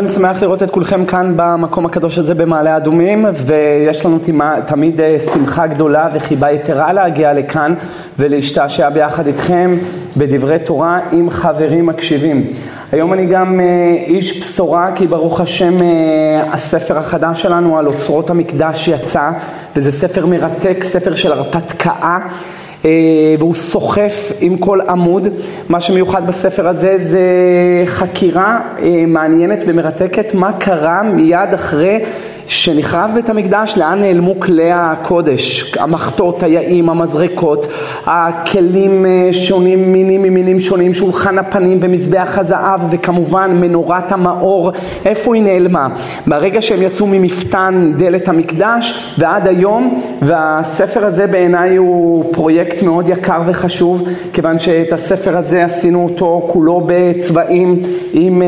אני שמח לראות את כולכם כאן במקום הקדוש הזה במעלה אדומים ויש לנו תמיד שמחה גדולה וחיבה יתרה להגיע לכאן ולהשתעשע ביחד איתכם בדברי תורה עם חברים מקשיבים. היום אני גם איש בשורה כי ברוך השם הספר החדש שלנו על אוצרות המקדש יצא וזה ספר מרתק, ספר של הרפתקה והוא סוחף עם כל עמוד. מה שמיוחד בספר הזה זה חקירה מעניינת ומרתקת מה קרה מיד אחרי שנחרב בית המקדש, לאן נעלמו כלי הקודש, המחטות, היעים, המזרקות, הכלים שונים, מינים ממינים שונים, שולחן הפנים ומזבח הזהב וכמובן מנורת המאור, איפה היא נעלמה? ברגע שהם יצאו ממפתן דלת המקדש ועד היום, והספר הזה בעיניי הוא פרויקט מאוד יקר וחשוב, כיוון שאת הספר הזה עשינו אותו כולו בצבעים עם,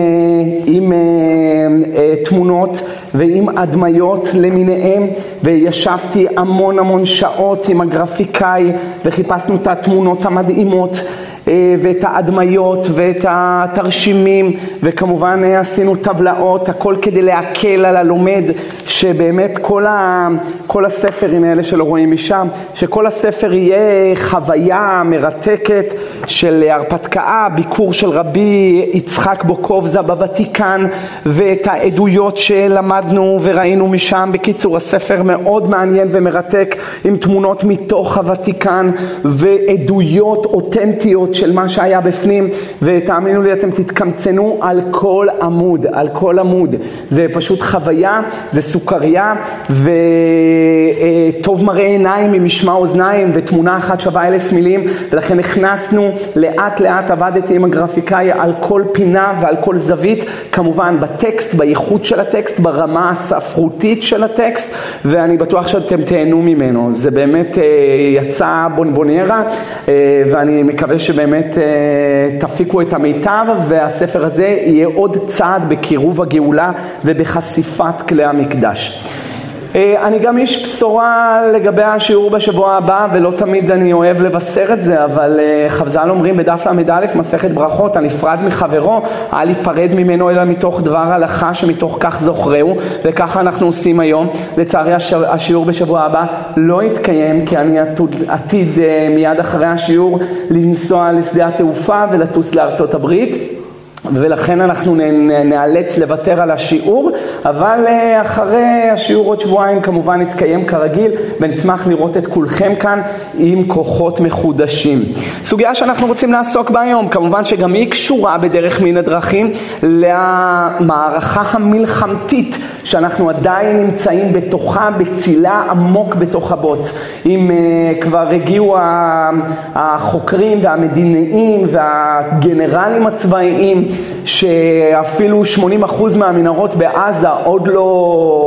עם, עם תמונות ועם הדמיות למיניהם וישבתי המון המון שעות עם הגרפיקאי וחיפשנו את התמונות המדהימות ואת ההדמיות ואת התרשימים וכמובן עשינו טבלאות, הכל כדי להקל על הלומד שבאמת כל, ה, כל הספר, הנה אלה שלא רואים משם, שכל הספר יהיה חוויה מרתקת של הרפתקה, ביקור של רבי יצחק בוקובזה בוותיקן ואת העדויות שלמדנו וראינו משם. בקיצור, הספר מאוד מעניין ומרתק עם תמונות מתוך הוותיקן ועדויות אותנטיות של מה שהיה בפנים ותאמינו לי אתם תתקמצנו על כל עמוד, על כל עמוד. זה פשוט חוויה, זה סוכריה וטוב מראה עיניים ממשמע אוזניים ותמונה אחת שווה אלף מילים ולכן הכנסנו לאט לאט עבדתי עם הגרפיקאי על כל פינה ועל כל זווית כמובן בטקסט, בייחוד של הטקסט, ברמה הספרותית של הטקסט ואני בטוח שאתם תהנו ממנו. זה באמת יצא בונבוניירה ואני מקווה שבאמת תפיקו את המיטב והספר הזה יהיה עוד צעד בקירוב הגאולה ובחשיפת כלי המקדש. אני גם איש בשורה לגבי השיעור בשבוע הבא ולא תמיד אני אוהב לבשר את זה אבל חז"ל אומרים בדף ל"א מסכת ברכות הנפרד מחברו אל ייפרד ממנו אלא מתוך דבר הלכה שמתוך כך זוכרהו וככה אנחנו עושים היום. לצערי השיעור בשבוע הבא לא יתקיים כי אני עתיד מיד אחרי השיעור לנסוע לשדה התעופה ולטוס לארצות הברית ולכן אנחנו נאלץ לוותר על השיעור, אבל אחרי השיעור עוד שבועיים כמובן נתקיים כרגיל ונשמח לראות את כולכם כאן עם כוחות מחודשים. סוגיה שאנחנו רוצים לעסוק בה היום, כמובן שגם היא קשורה בדרך מן הדרכים למערכה המלחמתית שאנחנו עדיין נמצאים בתוכה, בצילה עמוק בתוך הבוץ. אם כבר הגיעו החוקרים והמדינאים והגנרלים הצבאיים שאפילו 80% מהמנהרות בעזה עוד לא,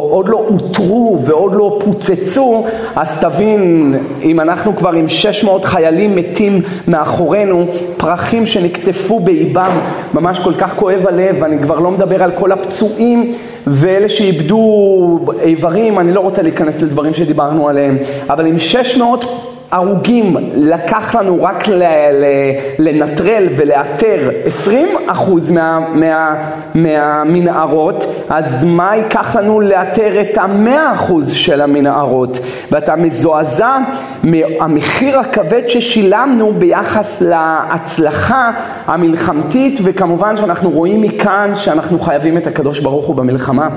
עוד לא אותרו ועוד לא פוצצו, אז תבין, אם אנחנו כבר עם 600 חיילים מתים מאחורינו, פרחים שנקטפו באיבם, ממש כל כך כואב הלב, אני כבר לא מדבר על כל הפצועים ואלה שאיבדו איברים, אני לא רוצה להיכנס לדברים שדיברנו עליהם, אבל עם 600 הרוגים לקח לנו רק לנטרל ולאתר 20% מה, מה, מהמנהרות, אז מה ייקח לנו לאתר את ה-100% של המנהרות? ואתה מזועזע מהמחיר הכבד ששילמנו ביחס להצלחה המלחמתית, וכמובן שאנחנו רואים מכאן שאנחנו חייבים את הקדוש ברוך הוא במלחמה.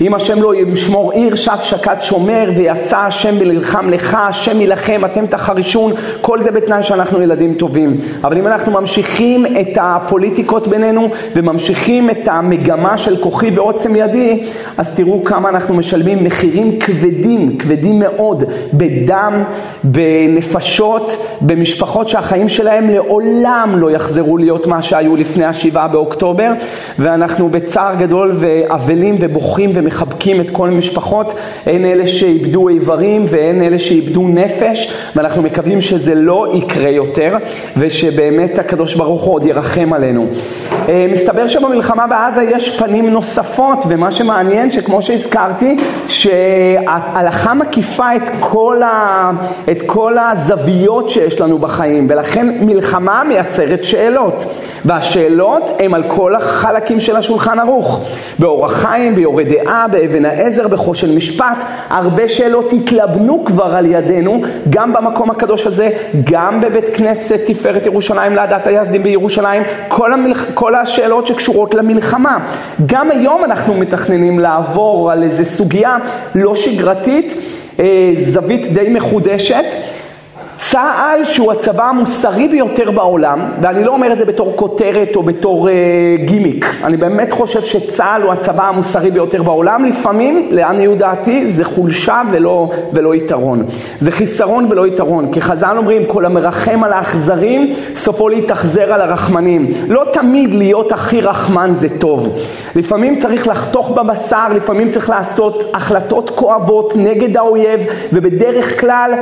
אם השם לא ישמור עיר, שף שקד שומר, ויצא השם וללחם לך, השם יילחם, אתם תחרישון, כל זה בתנאי שאנחנו ילדים טובים. אבל אם אנחנו ממשיכים את הפוליטיקות בינינו, וממשיכים את המגמה של כוחי ועוצם ידי, אז תראו כמה אנחנו משלמים מחירים כבדים, כבדים מאוד, בדם, בנפשות, במשפחות שהחיים שלהם לעולם לא יחזרו להיות מה שהיו לפני השבעה באוקטובר, ואנחנו בצער גדול ואבלים ובוכים מחבקים את כל המשפחות, הן אלה שאיבדו איברים והן אלה שאיבדו נפש, ואנחנו מקווים שזה לא יקרה יותר, ושבאמת הקדוש ברוך הוא עוד ירחם עלינו. אה, מסתבר שבמלחמה בעזה יש פנים נוספות, ומה שמעניין שכמו שהזכרתי, שההלכה מקיפה את כל, ה... את כל הזוויות שיש לנו בחיים, ולכן מלחמה מייצרת שאלות. והשאלות הן על כל החלקים של השולחן ערוך. באורח חיים, ביורה דעה, באבן העזר, בחושן משפט, הרבה שאלות התלבנו כבר על ידינו, גם במקום הקדוש הזה, גם בבית כנסת תפארת ירושלים לעדת היזדים בירושלים, כל, המלח... כל השאלות שקשורות למלחמה. גם היום אנחנו מתכננים לעבור על איזו סוגיה לא שגרתית, אה, זווית די מחודשת. צה"ל שהוא הצבא המוסרי ביותר בעולם, ואני לא אומר את זה בתור כותרת או בתור uh, גימיק, אני באמת חושב שצה"ל הוא הצבא המוסרי ביותר בעולם, לפעמים, לעניות דעתי, זה חולשה ולא, ולא יתרון. זה חיסרון ולא יתרון, כי חז"ל אומרים, כל המרחם על האכזרים, סופו להתאכזר על הרחמנים. לא תמיד להיות הכי רחמן זה טוב. לפעמים צריך לחתוך בבשר, לפעמים צריך לעשות החלטות כואבות נגד האויב, ובדרך כלל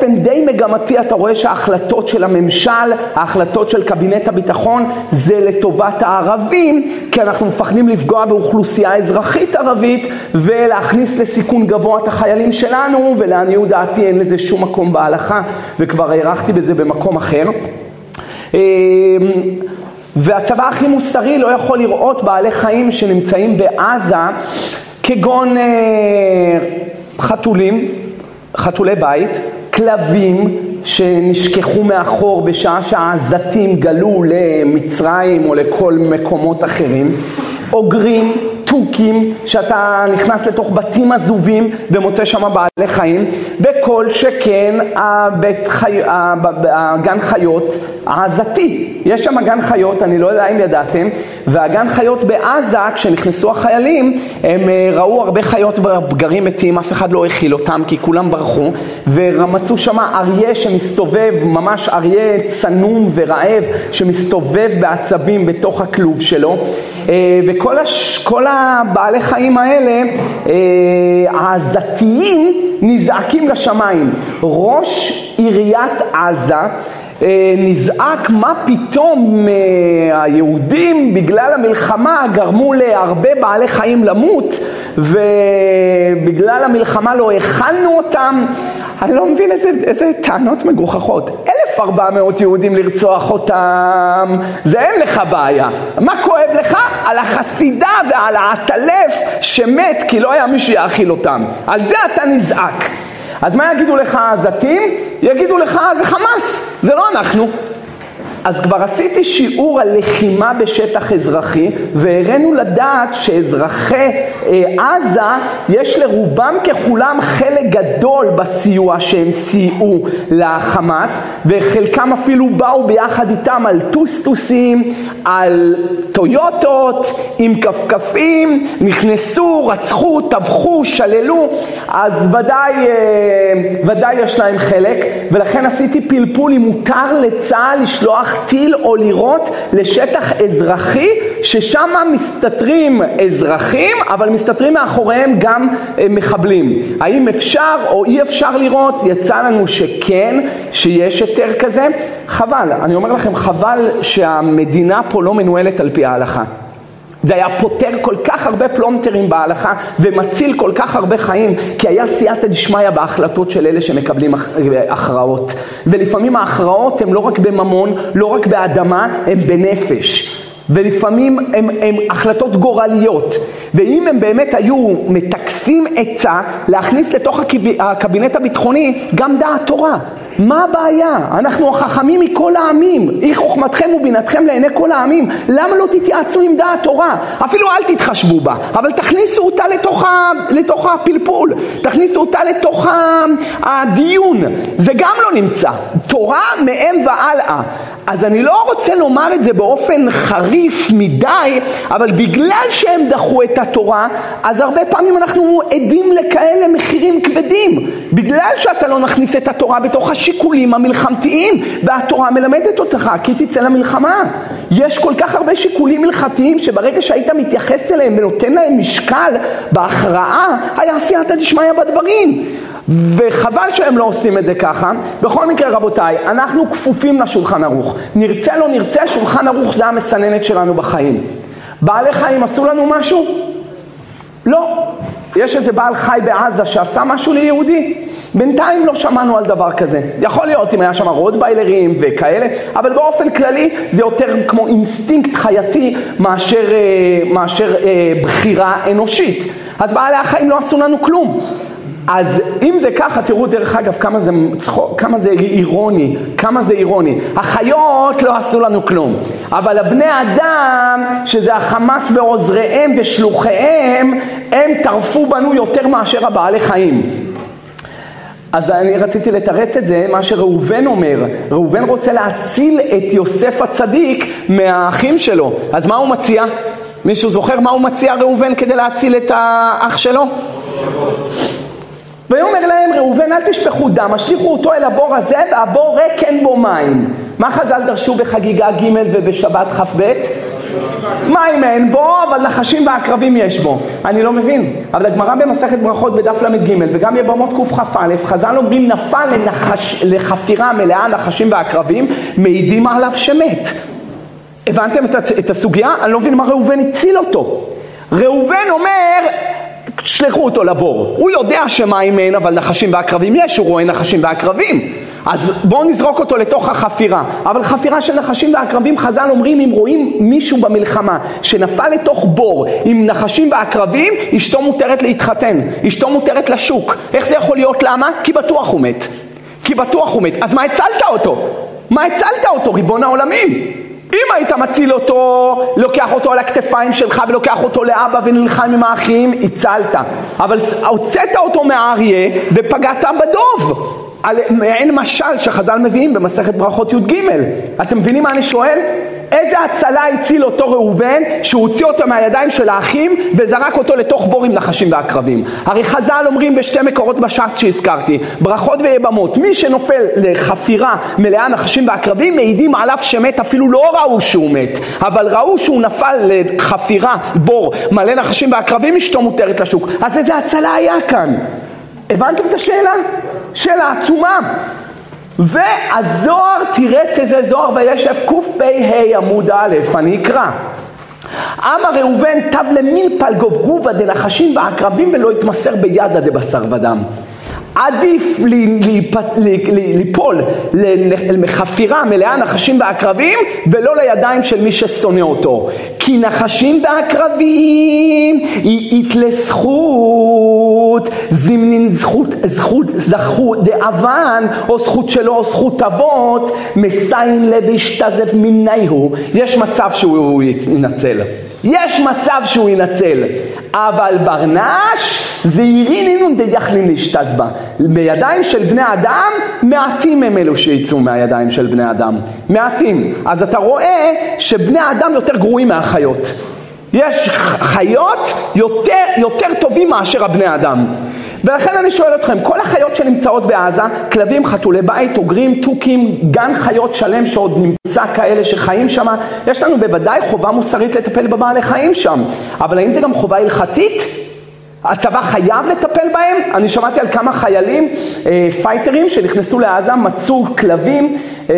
באופן די מגמתי אתה רואה שההחלטות של הממשל, ההחלטות של קבינט הביטחון זה לטובת הערבים, כי אנחנו מפחדים לפגוע באוכלוסייה אזרחית ערבית ולהכניס לסיכון גבוה את החיילים שלנו, ולעניות דעתי אין לזה שום מקום בהלכה, וכבר הארכתי בזה במקום אחר. אמ, והצבא הכי מוסרי לא יכול לראות בעלי חיים שנמצאים בעזה כגון אה, חתולים, חתולי בית, כלבים שנשכחו מאחור בשעה שהעזתים גלו למצרים או לכל מקומות אחרים, אוגרים, תוכים, שאתה נכנס לתוך בתים עזובים ומוצא שם בעלי חיים, וכל שכן הבית חי... הגן חיות העזתי. יש שם גן חיות, אני לא יודע אם ידעתם, והגן חיות בעזה, כשנכנסו החיילים, הם אה, ראו הרבה חיות ובגרים מתים, אף אחד לא הכיל אותם כי כולם ברחו, ומצאו שם אריה שמסתובב, ממש אריה צנום ורעב, שמסתובב בעצבים בתוך הכלוב שלו, אה, וכל הש... הבעלי חיים האלה, אה, העזתיים, נזעקים לשמיים. ראש עיריית עזה נזעק מה פתאום אה, היהודים בגלל המלחמה גרמו להרבה בעלי חיים למות ובגלל המלחמה לא הכלנו אותם. אני לא מבין איזה, איזה טענות מגוחכות. 1,400 יהודים לרצוח אותם, זה אין לך בעיה. מה כואב לך? על החסידה ועל העטלף שמת כי לא היה מי שיאכיל אותם. על זה אתה נזעק. אז מה יגידו לך העזתים? יגידו לך זה חמאס, זה לא אנחנו. אז כבר עשיתי שיעור על לחימה בשטח אזרחי והראינו לדעת שאזרחי אה, עזה יש לרובם ככולם חלק גדול בסיוע שהם סייעו לחמאס וחלקם אפילו באו ביחד איתם על טוסטוסים, על טויוטות, עם כפכפים, נכנסו, רצחו, טבחו, שללו, אז ודאי, אה, ודאי יש להם חלק ולכן עשיתי פלפול אם מותר לצה"ל לשלוח לשלוח טיל או לירות לשטח אזרחי, ששם מסתתרים אזרחים, אבל מסתתרים מאחוריהם גם אה, מחבלים. האם אפשר או אי אפשר לירות? יצא לנו שכן, שיש היתר כזה. חבל, אני אומר לכם, חבל שהמדינה פה לא מנוהלת על פי ההלכה. זה היה פותר כל כך הרבה פלונטרים בהלכה ומציל כל כך הרבה חיים, כי היה סייעתא דשמיא בהחלטות של אלה שמקבלים הכרעות. ולפעמים ההכרעות הן לא רק בממון, לא רק באדמה, הן בנפש. ולפעמים הן החלטות גורליות. ואם הם באמת היו מטכסים עצה להכניס לתוך הקבינט הביטחוני גם דעת תורה, מה הבעיה? אנחנו החכמים מכל העמים, אי חוכמתכם ובינתכם לעיני כל העמים. למה לא תתייעצו עם דעת תורה? אפילו אל תתחשבו בה, אבל תכניסו אותה לתוך, ה, לתוך הפלפול, תכניסו אותה לתוך הדיון. זה גם לא נמצא. תורה מהם והלאה. אז אני לא רוצה לומר את זה באופן חריף מדי, אבל בגלל שהם דחו את התורה, אז הרבה פעמים אנחנו עדים לכאלה מחירים כבדים. בגלל שאתה לא נכניס את התורה בתוך השיקולים המלחמתיים, והתורה מלמדת אותך, כי תצא למלחמה. יש כל כך הרבה שיקולים הלכתיים שברגע שהיית מתייחס אליהם ונותן להם משקל בהכרעה, היה סייעתא דשמיא בדברים. וחבל שהם לא עושים את זה ככה. בכל מקרה רבותיי, אנחנו כפופים לשולחן ערוך. נרצה לא נרצה, שולחן ערוך זה המסננת שלנו בחיים. בעלי חיים עשו לנו משהו? לא. יש איזה בעל חי בעזה שעשה משהו ליהודי? בינתיים לא שמענו על דבר כזה. יכול להיות אם היה שם רוטוויילרים וכאלה, אבל באופן כללי זה יותר כמו אינסטינקט חייתי מאשר, אה, מאשר אה, בחירה אנושית. אז בעלי החיים לא עשו לנו כלום. אז אם זה ככה, תראו דרך אגב כמה זה, כמה זה אירוני, כמה זה אירוני. החיות לא עשו לנו כלום, אבל הבני אדם, שזה החמאס ועוזריהם ושלוחיהם, הם טרפו בנו יותר מאשר הבעלי חיים. אז אני רציתי לתרץ את זה, מה שראובן אומר. ראובן רוצה להציל את יוסף הצדיק מהאחים שלו. אז מה הוא מציע? מישהו זוכר מה הוא מציע ראובן כדי להציל את האח שלו? ויאמר להם ראובן אל תשפכו דם, השליכו אותו אל הבור הזה והבור ריק אין בו מים. מה חז"ל דרשו בחגיגה ג' ובשבת כ"ב? מים אין בו, אבל נחשים ועקרבים יש בו. אני לא מבין. אבל הגמרא במסכת ברכות בדף ל"ג וגם יבמות קכ"א, חז"ל אומרים נפל לנחש, לחפירה מלאה נחשים ועקרבים, מעידים עליו שמת. הבנתם את, את הסוגיה? אני לא מבין מה ראובן הציל אותו. ראובן אומר, שלחו אותו לבור. הוא יודע שמים אין, אבל נחשים ועקרבים יש, הוא רואה נחשים ועקרבים. אז בואו נזרוק אותו לתוך החפירה. אבל חפירה של נחשים ועקרבים, חז"ל אומרים, אם רואים מישהו במלחמה שנפל לתוך בור עם נחשים ועקרבים, אשתו מותרת להתחתן, אשתו מותרת לשוק. איך זה יכול להיות? למה? כי בטוח הוא מת. כי בטוח הוא מת. אז מה הצלת אותו? מה הצלת אותו, ריבון העולמים? אם היית מציל אותו, לוקח אותו על הכתפיים שלך ולוקח אותו לאבא ונלחם עם האחים, הצלת. אבל הוצאת אותו מהאריה ופגעת בדוב. על מעין משל שחז"ל מביאים במסכת ברכות י"ג. אתם מבינים מה אני שואל? איזה הצלה הציל אותו ראובן שהוא הוציא אותו מהידיים של האחים וזרק אותו לתוך בור עם נחשים ועקרבים? הרי חז"ל אומרים בשתי מקורות בש"ס שהזכרתי, ברכות ויבמות, מי שנופל לחפירה מלאה נחשים ועקרבים מעידים עליו שמת אפילו לא ראו שהוא מת, אבל ראו שהוא נפל לחפירה, בור מלא נחשים ועקרבים, אשתו מותרת לשוק. אז איזה הצלה היה כאן? הבנתם את השאלה? שאלה עצומה. והזוהר תירץ איזה זוהר וישב קפ"ה עמוד א', אני אקרא. אמר ראובן תב למין פלגוב גובה דנחשים ועקרבים ולא יתמסר בידה דבשר ודם. עדיף ליפול לחפירה מלאה נחשים ועקרבים ולא לידיים של מי ששונא אותו. כי נחשים ועקרבים יתלה זכות, זמנין זכות, זכות זכות דאבן, או זכות שלו או זכות אבות, מסיין לב ישתזף מניהו. יש מצב שהוא ינצל. יש מצב שהוא ינצל, אבל ברנש זעירין אינון דיחלין להשתזבה. בידיים של בני אדם, מעטים הם אלו שיצאו מהידיים של בני אדם. מעטים. אז אתה רואה שבני אדם יותר גרועים מהחיות. יש חיות יותר, יותר טובים מאשר הבני אדם. ולכן אני שואל אתכם, כל החיות שנמצאות בעזה, כלבים, חתולי בית, אוגרים, תוכים, גן חיות שלם שעוד נמצא כאלה שחיים שם, יש לנו בוודאי חובה מוסרית לטפל בבעלי חיים שם. אבל האם זה גם חובה הלכתית? הצבא חייב לטפל בהם? אני שמעתי על כמה חיילים, אה, פייטרים, שנכנסו לעזה, מצאו כלבים, אה,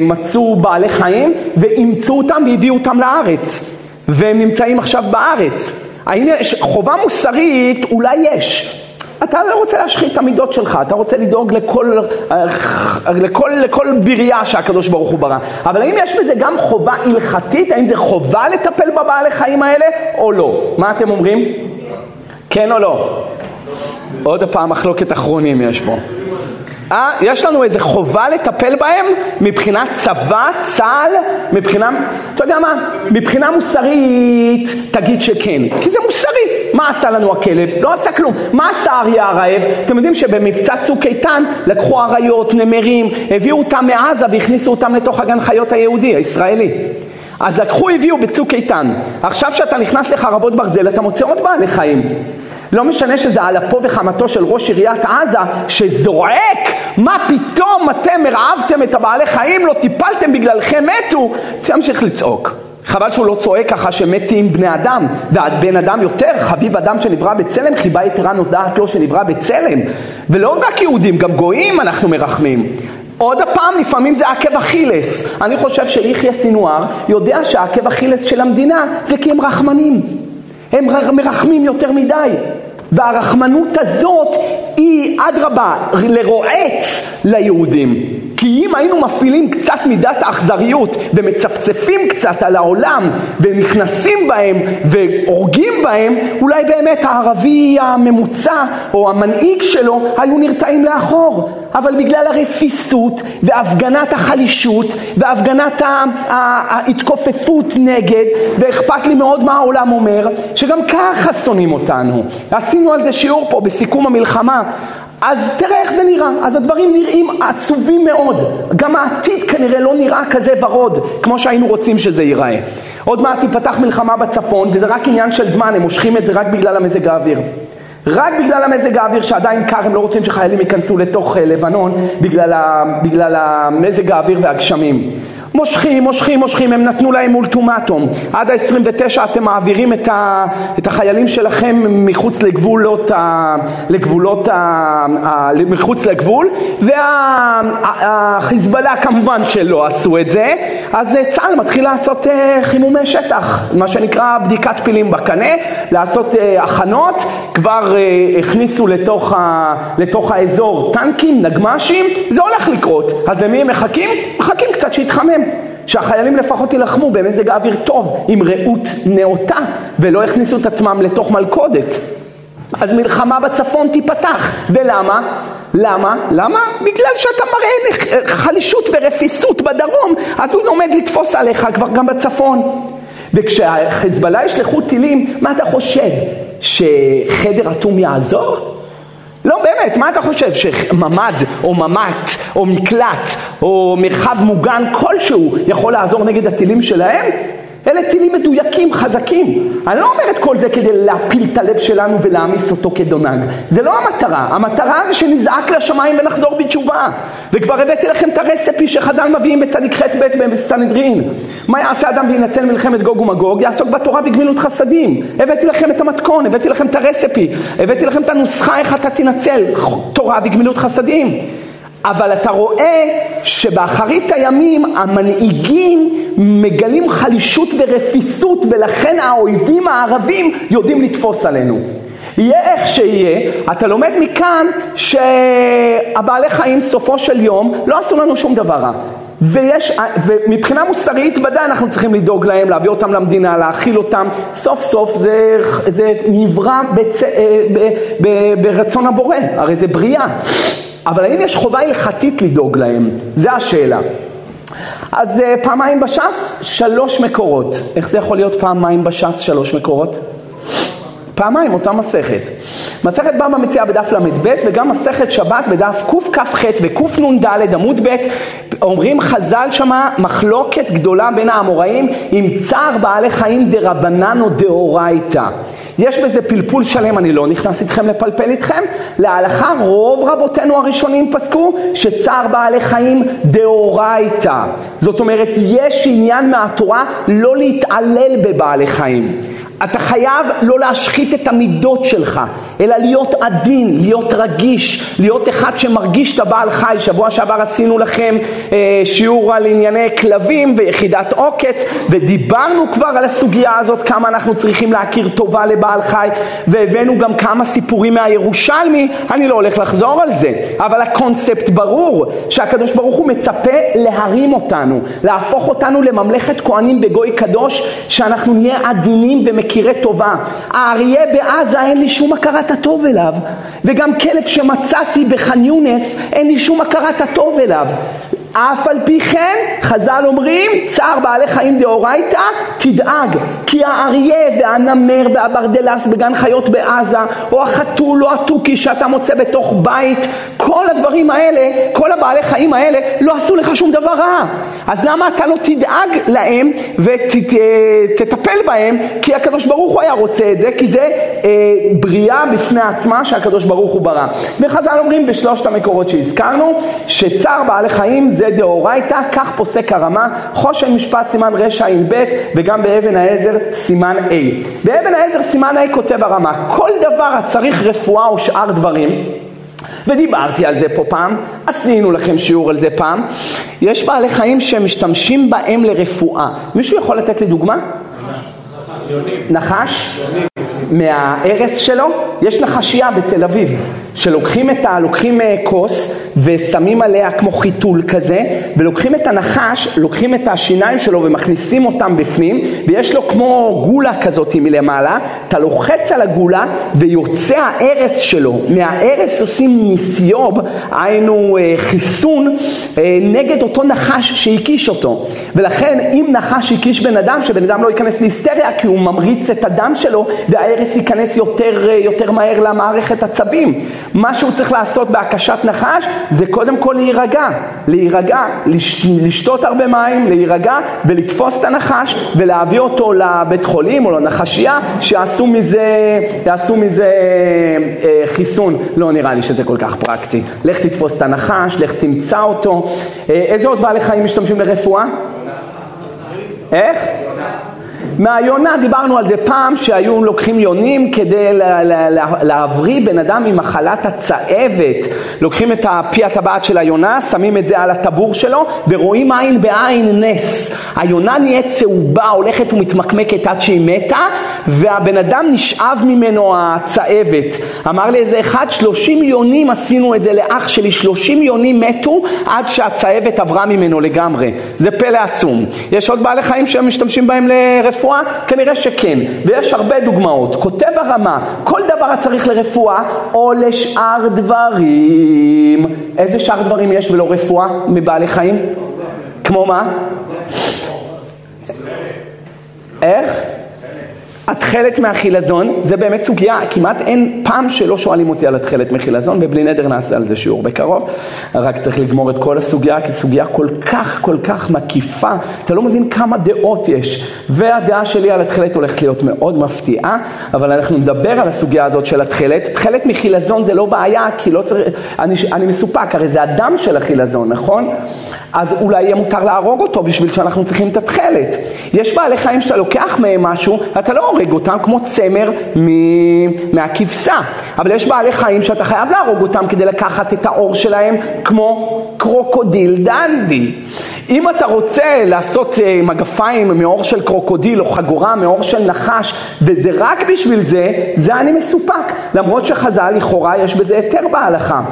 מצאו בעלי חיים, ואימצו אותם והביאו אותם לארץ. והם נמצאים עכשיו בארץ. האם יש חובה מוסרית? אולי יש. אתה לא רוצה להשחית את המידות שלך, אתה רוצה לדאוג לכל, לכל, לכל בריאה שהקדוש ברוך הוא ברא. אבל האם יש בזה גם חובה הלכתית? האם זה חובה לטפל בבעלי חיים האלה או לא? מה אתם אומרים? כן או לא? עוד פעם מחלוקת אחרונים יש פה. אה? יש לנו איזה חובה לטפל בהם מבחינת צבא, צה"ל, מבחינה, אתה יודע מה, מבחינה מוסרית תגיד שכן, כי זה מוסרי. מה עשה לנו הכלב? לא עשה כלום. מה עשה האריה הרעב? אתם יודעים שבמבצע צוק איתן לקחו אריות, נמרים, הביאו אותם מעזה והכניסו אותם לתוך הגן חיות היהודי, הישראלי. אז לקחו, הביאו בצוק איתן. עכשיו שאתה נכנס לחרבות ברזל, אתה מוצא עוד בעלי חיים. לא משנה שזה על אפו וחמתו של ראש עיריית עזה, שזועק, מה פתאום אתם הרעבתם את הבעלי חיים, לא טיפלתם בגללכם מתו, שימשיך לצעוק. חבל שהוא לא צועק ככה שמתים בני אדם, והבן אדם יותר, חביב אדם שנברא בצלם, חיבה יתרה נודעת לו שנברא בצלם. ולא רק יהודים, גם גויים אנחנו מרחמים. עוד הפעם, לפעמים זה עקב אכילס. אני חושב שיחיא סינואר יודע שעקב אכילס של המדינה זה כי הם רחמנים. הם מרחמים יותר מדי. והרחמנות הזאת אדרבה לרועץ ליהודים. כי אם היינו מפעילים קצת מידת האכזריות ומצפצפים קצת על העולם ונכנסים בהם והורגים בהם, אולי באמת הערבי הממוצע או המנהיג שלו היו נרתעים לאחור. אבל בגלל הרפיסות והפגנת החלישות והפגנת ההתכופפות נגד, ואכפת לי מאוד מה העולם אומר, שגם ככה שונאים אותנו. עשינו על זה שיעור פה בסיכום המלחמה. אז תראה איך זה נראה, אז הדברים נראים עצובים מאוד, גם העתיד כנראה לא נראה כזה ורוד כמו שהיינו רוצים שזה ייראה. עוד מעט תיפתח מלחמה בצפון וזה רק עניין של זמן, הם מושכים את זה רק בגלל המזג האוויר. רק בגלל המזג האוויר שעדיין קר, הם לא רוצים שחיילים ייכנסו לתוך אה, לבנון בגלל, ה, בגלל המזג האוויר והגשמים. מושכים, מושכים, מושכים, הם נתנו להם אולטימטום. עד ה-29 אתם מעבירים את, ה, את החיילים שלכם מחוץ לגבולות, ה, לגבולות ה, ה, מחוץ לגבול, והחיזבאללה וה, כמובן שלא עשו את זה, אז אה, צה"ל מתחיל לעשות אה, חימומי שטח, מה שנקרא בדיקת פילים בקנה, לעשות אה, הכנות, כבר הכניסו לתוך, ה, לתוך האזור טנקים, נגמ"שים, זה הולך לקרות. אז למי הם מחכים? מחכים קצת שיתחמם. שהחיילים לפחות יילחמו במזג האוויר טוב, עם רעות נאותה, ולא יכניסו את עצמם לתוך מלכודת. אז מלחמה בצפון תיפתח. ולמה? למה? למה? בגלל שאתה מראה חלישות ורפיסות בדרום, אז הוא עומד לתפוס עליך כבר גם בצפון. וכשהחיזבאללה ישלחו טילים, מה אתה חושב? שחדר אטום יעזור? לא, באמת, מה אתה חושב? שממ"ד או ממ"ט או מקלט או מרחב מוגן כלשהו יכול לעזור נגד הטילים שלהם? אלה טילים מדויקים, חזקים. אני לא אומר את כל זה כדי להפיל את הלב שלנו ולהעמיס אותו כדונג. זה לא המטרה. המטרה זה שנזעק לשמיים ונחזור בתשובה. וכבר הבאתי לכם את הרספי שחז"ל מביאים בצדיק ח' ב' בסנהדרין. מה יעשה אדם וינצל מלחמת גוג ומגוג? יעסוק בתורה וגמילות חסדים. הבאתי לכם את המתכון, הבאתי לכם את הרספי, הבאתי לכם את הנוסחה איך אתה תנצל תורה וגמילות חסדים. אבל אתה רואה שבאחרית הימים המנהיגים מגלים חלישות ורפיסות ולכן האויבים הערבים יודעים לתפוס עלינו. יהיה איך שיהיה, אתה לומד מכאן שהבעלי חיים סופו של יום לא עשו לנו שום דבר רע. ויש, ומבחינה מוסרית ודאי אנחנו צריכים לדאוג להם, להביא אותם למדינה, להאכיל אותם, סוף סוף זה, זה נברא בצ, אה, ב, ב, ברצון הבורא, הרי זה בריאה. אבל האם יש חובה הלכתית לדאוג להם? זו השאלה. אז אה, פעמיים בש"ס, שלוש מקורות. איך זה יכול להיות פעמיים בש"ס, שלוש מקורות? פעמיים, אותה מסכת. מסכת בבא מציעה בדף ל"ב וגם מסכת שבת בדף קכ"ח וקנ"ד עמוד ב' אומרים חז"ל שמה מחלוקת גדולה בין האמוראים עם צער בעלי חיים דרבנן או דאורייתא. יש בזה פלפול שלם, אני לא נכנס איתכם לפלפל איתכם. להלכה רוב רבותינו הראשונים פסקו שצער בעלי חיים דאורייתא. זאת אומרת, יש עניין מהתורה לא להתעלל בבעלי חיים. אתה חייב לא להשחית את המידות שלך, אלא להיות עדין, להיות רגיש, להיות אחד שמרגיש את הבעל חי. שבוע שעבר עשינו לכם אה, שיעור על ענייני כלבים ויחידת עוקץ, ודיברנו כבר על הסוגיה הזאת, כמה אנחנו צריכים להכיר טובה לבעל חי, והבאנו גם כמה סיפורים מהירושלמי, אני לא הולך לחזור על זה, אבל הקונספט ברור, שהקדוש ברוך הוא מצפה להרים אותנו, להפוך אותנו לממלכת כהנים בגוי קדוש, שאנחנו נהיה עדינים ומכירים. מכירי טובה. האריה בעזה אין לי שום הכרת הטוב אליו, וגם כלב שמצאתי בח'אן יונס אין לי שום הכרת הטוב אליו. אף על פי כן, חז"ל אומרים, צער בעלי חיים דאורייתא, תדאג, כי האריה והנמר והברדלס בגן חיות בעזה, או החתול או התוכי שאתה מוצא בתוך בית, כל הדברים האלה, כל הבעלי חיים האלה, לא עשו לך שום דבר רע. אז למה אתה לא תדאג להם ותטפל בהם? כי הקדוש ברוך הוא היה רוצה את זה, כי זה אה, בריאה בפני עצמה שהקדוש ברוך הוא ברא. וחז"ל אומרים בשלושת המקורות שהזכרנו, שצער בעלי חיים זה דאורייתא, כך פוסק הרמה, חושן משפט סימן רע"ב וגם באבן העזר סימן A. באבן העזר סימן A כותב הרמה, כל דבר הצריך רפואה או שאר דברים, ודיברתי על זה פה פעם, עשינו לכם שיעור על זה פעם. יש בעלי חיים שמשתמשים בהם לרפואה. מישהו יכול לתת לי דוגמה? נחש? מהארס שלו? יש נחשייה בתל אביב. שלוקחים את ה... לוקחים אה, כוס ושמים עליה כמו חיתול כזה, ולוקחים את הנחש, לוקחים את השיניים שלו ומכניסים אותם בפנים, ויש לו כמו גולה כזאת מלמעלה, אתה לוחץ על הגולה ויוצא הארס שלו. מהארס עושים ניסיוב, היינו אה, חיסון, אה, נגד אותו נחש שהקיש אותו. ולכן אם נחש הקיש בן אדם, שבן אדם לא ייכנס להיסטריה כי הוא ממריץ את הדם שלו, והארס ייכנס יותר, יותר מהר למערכת עצבים. מה שהוא צריך לעשות בהקשת נחש זה קודם כל להירגע, להירגע, לש, לשתות הרבה מים, להירגע ולתפוס את הנחש ולהביא אותו לבית חולים או לנחשייה שיעשו מזה, יעשו מזה אה, חיסון. לא נראה לי שזה כל כך פרקטי. לך תתפוס את הנחש, לך תמצא אותו. אה, איזה עוד בעלי חיים משתמשים לרפואה? איך? מהיונה דיברנו על זה פעם שהיו לוקחים יונים כדי להבריא בן אדם ממחלת הצהבת. לוקחים את הפי הטבעת של היונה, שמים את זה על הטבור שלו ורואים עין בעין נס. היונה נהיית צהובה, הולכת ומתמקמקת עד שהיא מתה והבן אדם נשאב ממנו הצהבת. אמר לי איזה אחד, שלושים יונים עשינו את זה לאח שלי, שלושים יונים מתו עד שהצהבת עברה ממנו לגמרי. זה פלא עצום. יש עוד בעלי חיים שהם משתמשים בהם לרפואה. לרפואה? כנראה שכן, ויש הרבה דוגמאות. כותב הרמה, כל דבר הצריך לרפואה או לשאר דברים. איזה שאר דברים יש ולא רפואה מבעלי חיים? כמו מה? איך? התכלת מהחילזון, זה באמת סוגיה, כמעט אין פעם שלא שואלים אותי על התכלת מחילזון, ובלי נדר נעשה על זה שיעור בקרוב, רק צריך לגמור את כל הסוגיה, כי סוגיה כל כך כל כך מקיפה, אתה לא מבין כמה דעות יש, והדעה שלי על התכלת הולכת להיות מאוד מפתיעה, אבל אנחנו נדבר על הסוגיה הזאת של התכלת, תכלת מחילזון זה לא בעיה, כי לא צריך, אני, אני מסופק, הרי זה הדם של החילזון, נכון? אז אולי יהיה מותר להרוג אותו בשביל שאנחנו צריכים את התכלת. יש בעלי חיים שאתה לוקח מהם משהו, אתה לא הורג אותם כמו צמר מהכבשה. אבל יש בעלי חיים שאתה חייב להרוג אותם כדי לקחת את העור שלהם כמו קרוקודיל דנדי. אם אתה רוצה לעשות אה, מגפיים מעור של קרוקודיל או חגורה מעור של נחש וזה רק בשביל זה, זה אני מסופק. למרות שחז"ל לכאורה יש בזה היתר בהלכה.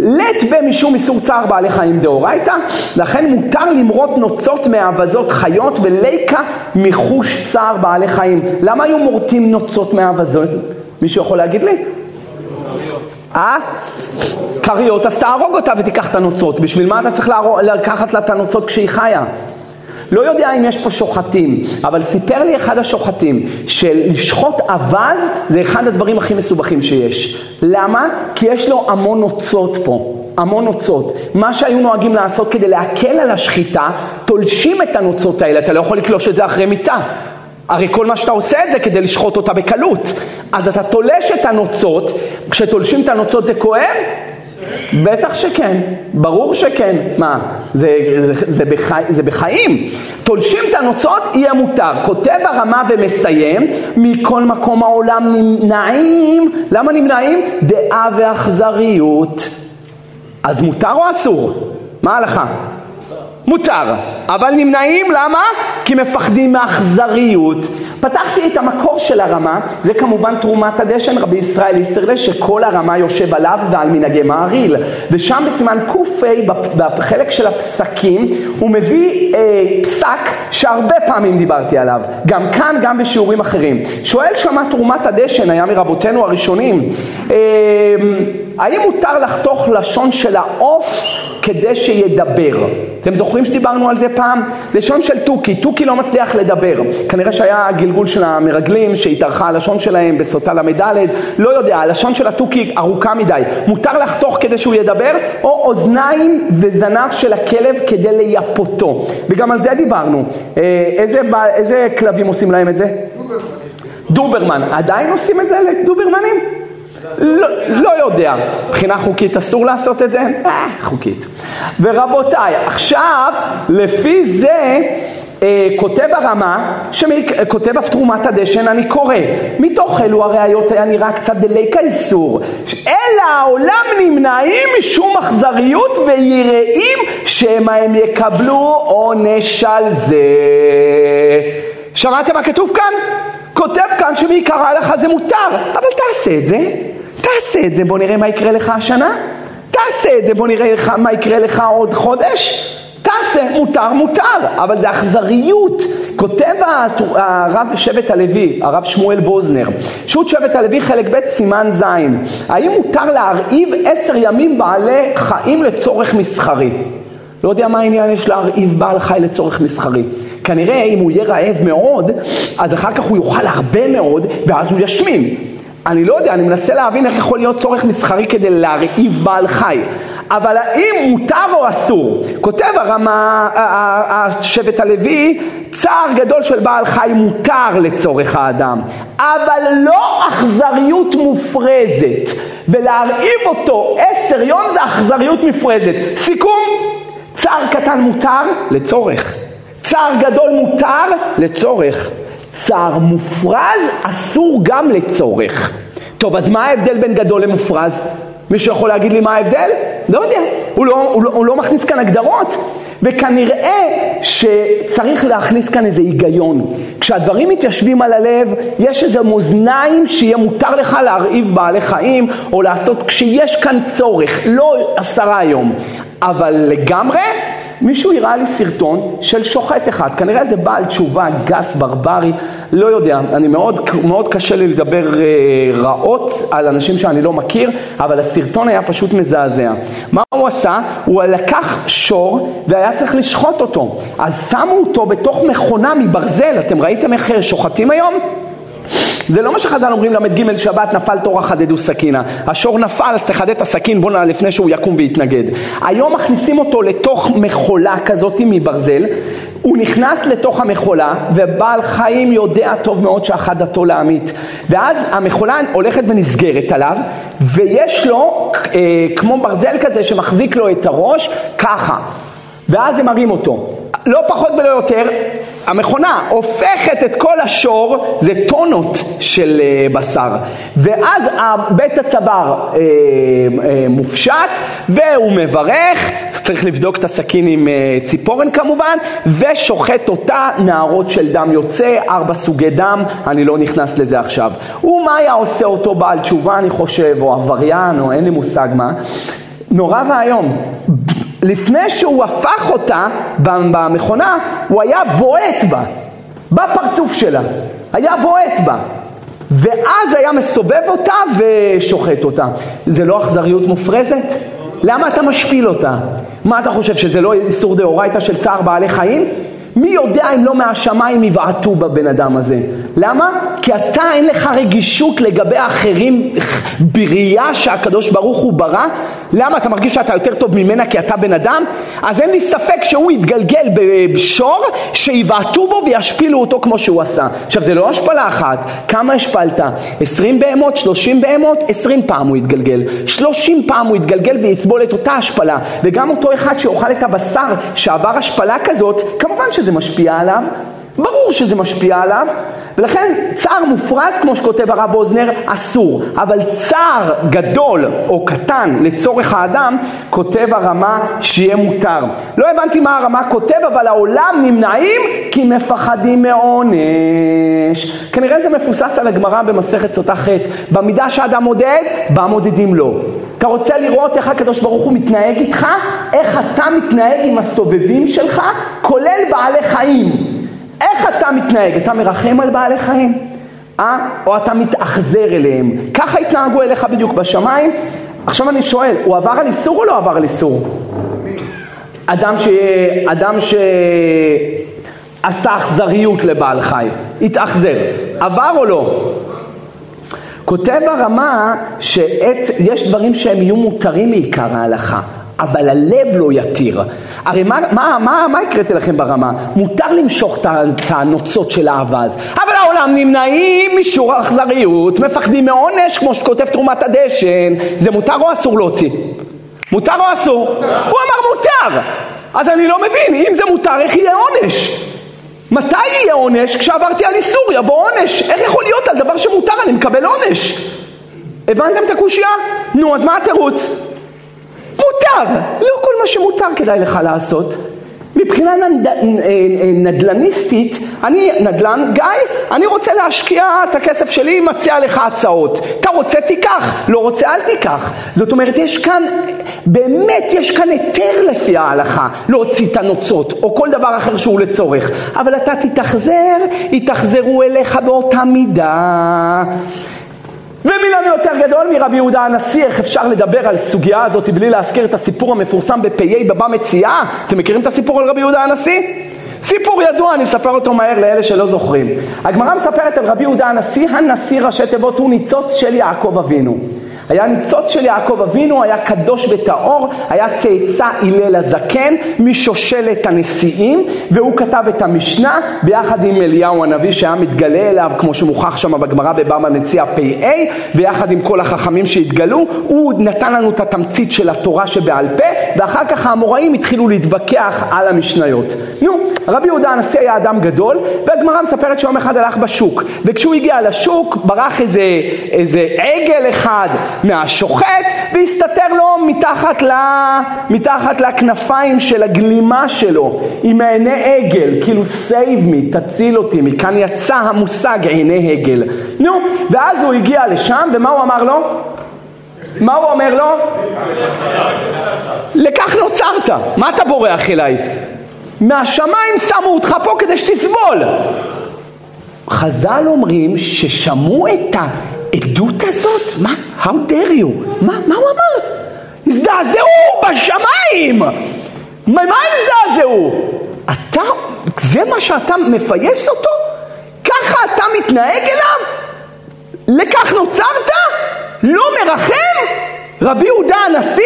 לית ביה משום איסור צער בעלי חיים דאורייתא, לכן מותר למרות נוצות מאווזות חיות וליקה מחוש צער בעלי חיים. למה היו מורטים נוצות מאבזות? מישהו יכול להגיד לי? אה? כריות, אז תהרוג אותה ותיקח את הנוצות. בשביל מה אתה צריך לקחת לה את הנוצות כשהיא חיה? לא יודע אם יש פה שוחטים, אבל סיפר לי אחד השוחטים שלשחוט אווז זה אחד הדברים הכי מסובכים שיש. למה? כי יש לו המון נוצות פה. המון נוצות. מה שהיו נוהגים לעשות כדי להקל על השחיטה, תולשים את הנוצות האלה, אתה לא יכול לקלוש את זה אחרי מיטה. הרי כל מה שאתה עושה את זה כדי לשחוט אותה בקלות. אז אתה תולש את הנוצות, כשתולשים את הנוצות זה כואב? בטח שכן, ברור שכן. מה, זה, זה, זה, בחי, זה בחיים. תולשים את הנוצות, יהיה מותר. כותב הרמה ומסיים, מכל מקום העולם נמנעים. למה נמנעים? דעה ואכזריות. אז מותר או אסור? מה ההלכה? מותר, אבל נמנעים, למה? כי מפחדים מאכזריות. פתחתי את המקור של הרמה, זה כמובן תרומת הדשן, רבי ישראל איסרלה, שכל הרמה יושב עליו ועל מנהגי מעריל. ושם בסימן ק"ה, בחלק של הפסקים, הוא מביא אה, פסק שהרבה פעמים דיברתי עליו, גם כאן, גם בשיעורים אחרים. שואל שמה תרומת הדשן היה מרבותינו הראשונים. אה, האם מותר לחתוך לשון של העוף כדי שידבר? אתם זוכרים שדיברנו על זה פעם? לשון של תוכי, תוכי לא מצליח לדבר. כנראה שהיה גלגול של המרגלים שהתארכה הלשון שלהם בסוטה ל"ד, לא יודע, הלשון של התוכי ארוכה מדי. מותר לחתוך כדי שהוא ידבר, או אוזניים וזנב של הכלב כדי לייפותו. וגם על זה דיברנו. אה, איזה, איזה כלבים עושים להם את זה? דוברמן. עדיין עושים את זה לדוברמנים? לא, לא יודע, מבחינה חוקית אסור לעשות את זה? אה, חוקית. ורבותיי, עכשיו, לפי זה, כותב הרמה, שכותב אף תרומת הדשן, אני קורא, מתוך אלו הראיות היה נראה קצת דליקה איסור, אלא העולם נמנעים משום אכזריות ויראים שמא הם יקבלו עונש על זה. שמעתם מה כתוב כאן? כותב כאן שמעיקרה לך זה מותר, אבל תעשה את זה. תעשה את זה, בוא נראה מה יקרה לך השנה. תעשה את זה, בוא נראה לך, מה יקרה לך עוד חודש. תעשה, מותר, מותר, אבל זה אכזריות. כותב הרב שבט הלוי, הרב שמואל ווזנר, שו"ת שבט הלוי חלק ב' סימן ז', האם מותר להרעיב עשר ימים בעלי חיים לצורך מסחרי? לא יודע מה העניין יש להרעיב בעל חי לצורך מסחרי. כנראה אם הוא יהיה רעב מאוד, אז אחר כך הוא יאכל הרבה מאוד, ואז הוא ישמין. אני לא יודע, אני מנסה להבין איך יכול להיות צורך מסחרי כדי להרעיב בעל חי. אבל האם מותר או אסור? כותב הרמה, השבט הלוי, צער גדול של בעל חי מותר לצורך האדם, אבל לא אכזריות מופרזת. ולהרעיב אותו עשר יום זה אכזריות מופרזת. סיכום, צער קטן מותר לצורך. צער גדול מותר לצורך. צער מופרז אסור גם לצורך. טוב, אז מה ההבדל בין גדול למופרז? מישהו יכול להגיד לי מה ההבדל? לא יודע, הוא לא, הוא לא, הוא לא מכניס כאן הגדרות. וכנראה שצריך להכניס כאן איזה היגיון. כשהדברים מתיישבים על הלב, יש איזה מאזניים שיהיה מותר לך להרעיב בעלי חיים או לעשות כשיש כאן צורך, לא עשרה יום, אבל לגמרי מישהו הראה לי סרטון של שוחט אחד, כנראה זה בעל תשובה גס, ברברי, לא יודע, אני מאוד, מאוד קשה לי לדבר אה, רעות על אנשים שאני לא מכיר, אבל הסרטון היה פשוט מזעזע. מה הוא עשה? הוא לקח שור והיה צריך לשחוט אותו, אז שמו אותו בתוך מכונה מברזל, אתם ראיתם איך שוחטים היום? זה לא מה שחז"ל אומרים ל"ג שבת נפל תורה חדדו סכינה. השור נפל אז תחדד את הסכין בוא נע לפני שהוא יקום ויתנגד. היום מכניסים אותו לתוך מכולה כזאת מברזל, הוא נכנס לתוך המכולה ובעל חיים יודע טוב מאוד שאחדתו להמית ואז המכולה הולכת ונסגרת עליו ויש לו אה, כמו ברזל כזה שמחזיק לו את הראש ככה ואז הם מרים אותו לא פחות ולא יותר, המכונה הופכת את כל השור, זה טונות של אה, בשר, ואז בית הצבר אה, אה, מופשט והוא מברך, צריך לבדוק את הסכין עם ציפורן כמובן, ושוחט אותה, נערות של דם יוצא, ארבע סוגי דם, אני לא נכנס לזה עכשיו. ומה היה עושה אותו בעל תשובה אני חושב, או עבריין, או אין לי מושג מה? נורא ואיום. לפני שהוא הפך אותה במכונה, הוא היה בועט בה, בפרצוף שלה, היה בועט בה. ואז היה מסובב אותה ושוחט אותה. זה לא אכזריות מופרזת? למה אתה משפיל אותה? מה אתה חושב, שזה לא איסור דאורייתא של צער בעלי חיים? מי יודע אם לא מהשמיים יבעטו בבן אדם הזה? למה? כי אתה אין לך רגישות לגבי האחרים בראייה שהקדוש ברוך הוא ברא? למה? אתה מרגיש שאתה יותר טוב ממנה כי אתה בן אדם? אז אין לי ספק שהוא יתגלגל בשור שיבעטו בו וישפילו אותו כמו שהוא עשה. עכשיו זה לא השפלה אחת, כמה השפלת? עשרים בהמות? שלושים בהמות? עשרים פעם הוא יתגלגל. שלושים פעם הוא יתגלגל ויסבול את אותה השפלה. וגם אותו אחד שאוכל את הבשר שעבר השפלה כזאת, כמובן שזה משפיע עליו, ברור שזה משפיע עליו, ולכן צער מופרז, כמו שכותב הרב אוזנר, אסור. אבל צער גדול או קטן לצורך האדם, כותב הרמה שיהיה מותר. לא הבנתי מה הרמה כותב, אבל העולם נמנעים כי מפחדים מעונש. כנראה זה מפוסס על הגמרא במסכת סוטה ח' במידה שאדם מודד, בה מודדים לו. אתה רוצה לראות איך הקדוש ברוך הוא מתנהג איתך? איך אתה מתנהג עם הסובבים שלך, כולל בעלי חיים. איך אתה מתנהג? אתה מרחם על בעלי חיים? אה? או אתה מתאכזר אליהם? ככה התנהגו אליך בדיוק בשמיים? עכשיו אני שואל, הוא עבר על איסור או לא עבר על איסור? אדם, ש... אדם שעשה אכזריות לבעל חי, התאכזר, עבר או לא? כותב הרמה שיש דברים שהם יהיו מותרים מעיקר ההלכה, אבל הלב לא יתיר. הרי מה, מה, מה, מה הקראתי לכם ברמה? מותר למשוך את הנוצות של האווז, אבל העולם נמנעים משור האכזריות, מפחדים מעונש, כמו שכותב תרומת הדשן, זה מותר או אסור להוציא? מותר או אסור? הוא אמר מותר! אז אני לא מבין, אם זה מותר, איך יהיה עונש? מתי יהיה עונש? כשעברתי על איסור יבוא עונש. איך יכול להיות על דבר שמותר אני מקבל עונש? הבנתם את הקושייה? נו, אז מה התירוץ? מותר. לא כל מה שמותר כדאי לך לעשות. מבחינה נד... אה, נדלניסטית, אני נדל"ן, גיא, אני רוצה להשקיע את הכסף שלי, מציע לך הצעות. אתה רוצה תיקח, לא רוצה אל תיקח. זאת אומרת, יש כאן, באמת יש כאן היתר לפי ההלכה להוציא את הנוצות, או כל דבר אחר שהוא לצורך. אבל אתה תתאכזר, יתאכזרו אליך באותה מידה. ומן יותר גדול מרבי יהודה הנשיא, איך אפשר לדבר על סוגיה הזאת בלי להזכיר את הסיפור המפורסם בפ"א בבא מציאה? אתם מכירים את הסיפור על רבי יהודה הנשיא? סיפור ידוע, אני אספר אותו מהר לאלה שלא זוכרים. הגמרא מספרת על רבי יהודה הנשיא, הנשיא ראשי תיבות הוא ניצוץ של יעקב אבינו. היה ניצוץ של יעקב אבינו, היה קדוש וטהור, היה צאצא הלל הזקן משושלת הנשיאים, והוא כתב את המשנה ביחד עם אליהו הנביא שהיה מתגלה אליו, כמו שמוכח שם בגמרא בבבא מציע פ"א, ויחד עם כל החכמים שהתגלו, הוא נתן לנו את התמצית של התורה שבעל פה, ואחר כך האמוראים התחילו להתווכח על המשניות. נו, רבי יהודה הנשיא היה אדם גדול, והגמרא מספרת שיום אחד הלך בשוק, וכשהוא הגיע לשוק ברח איזה, איזה עגל אחד מהשוחט והסתתר לו מתחת, ל, מתחת לכנפיים של הגלימה שלו עם עיני עגל, כאילו save me, תציל אותי, מכאן יצא המושג עיני עגל. נו, ואז הוא הגיע לשם ומה הוא אמר לו? מה הוא אומר לו? לכך נוצרת, מה אתה בורח אליי? מהשמיים שמו אותך פה כדי שתסבול. חז"ל אומרים ששמעו את העדות הזאת, מה? How dare you? מה, מה הוא אמר? הזדעזעו בשמיים! מה, מה הזדעזעו? אתה, זה מה שאתה מפייס אותו? ככה אתה מתנהג אליו? לכך נוצרת? לא מרחם? רבי יהודה הנשיא?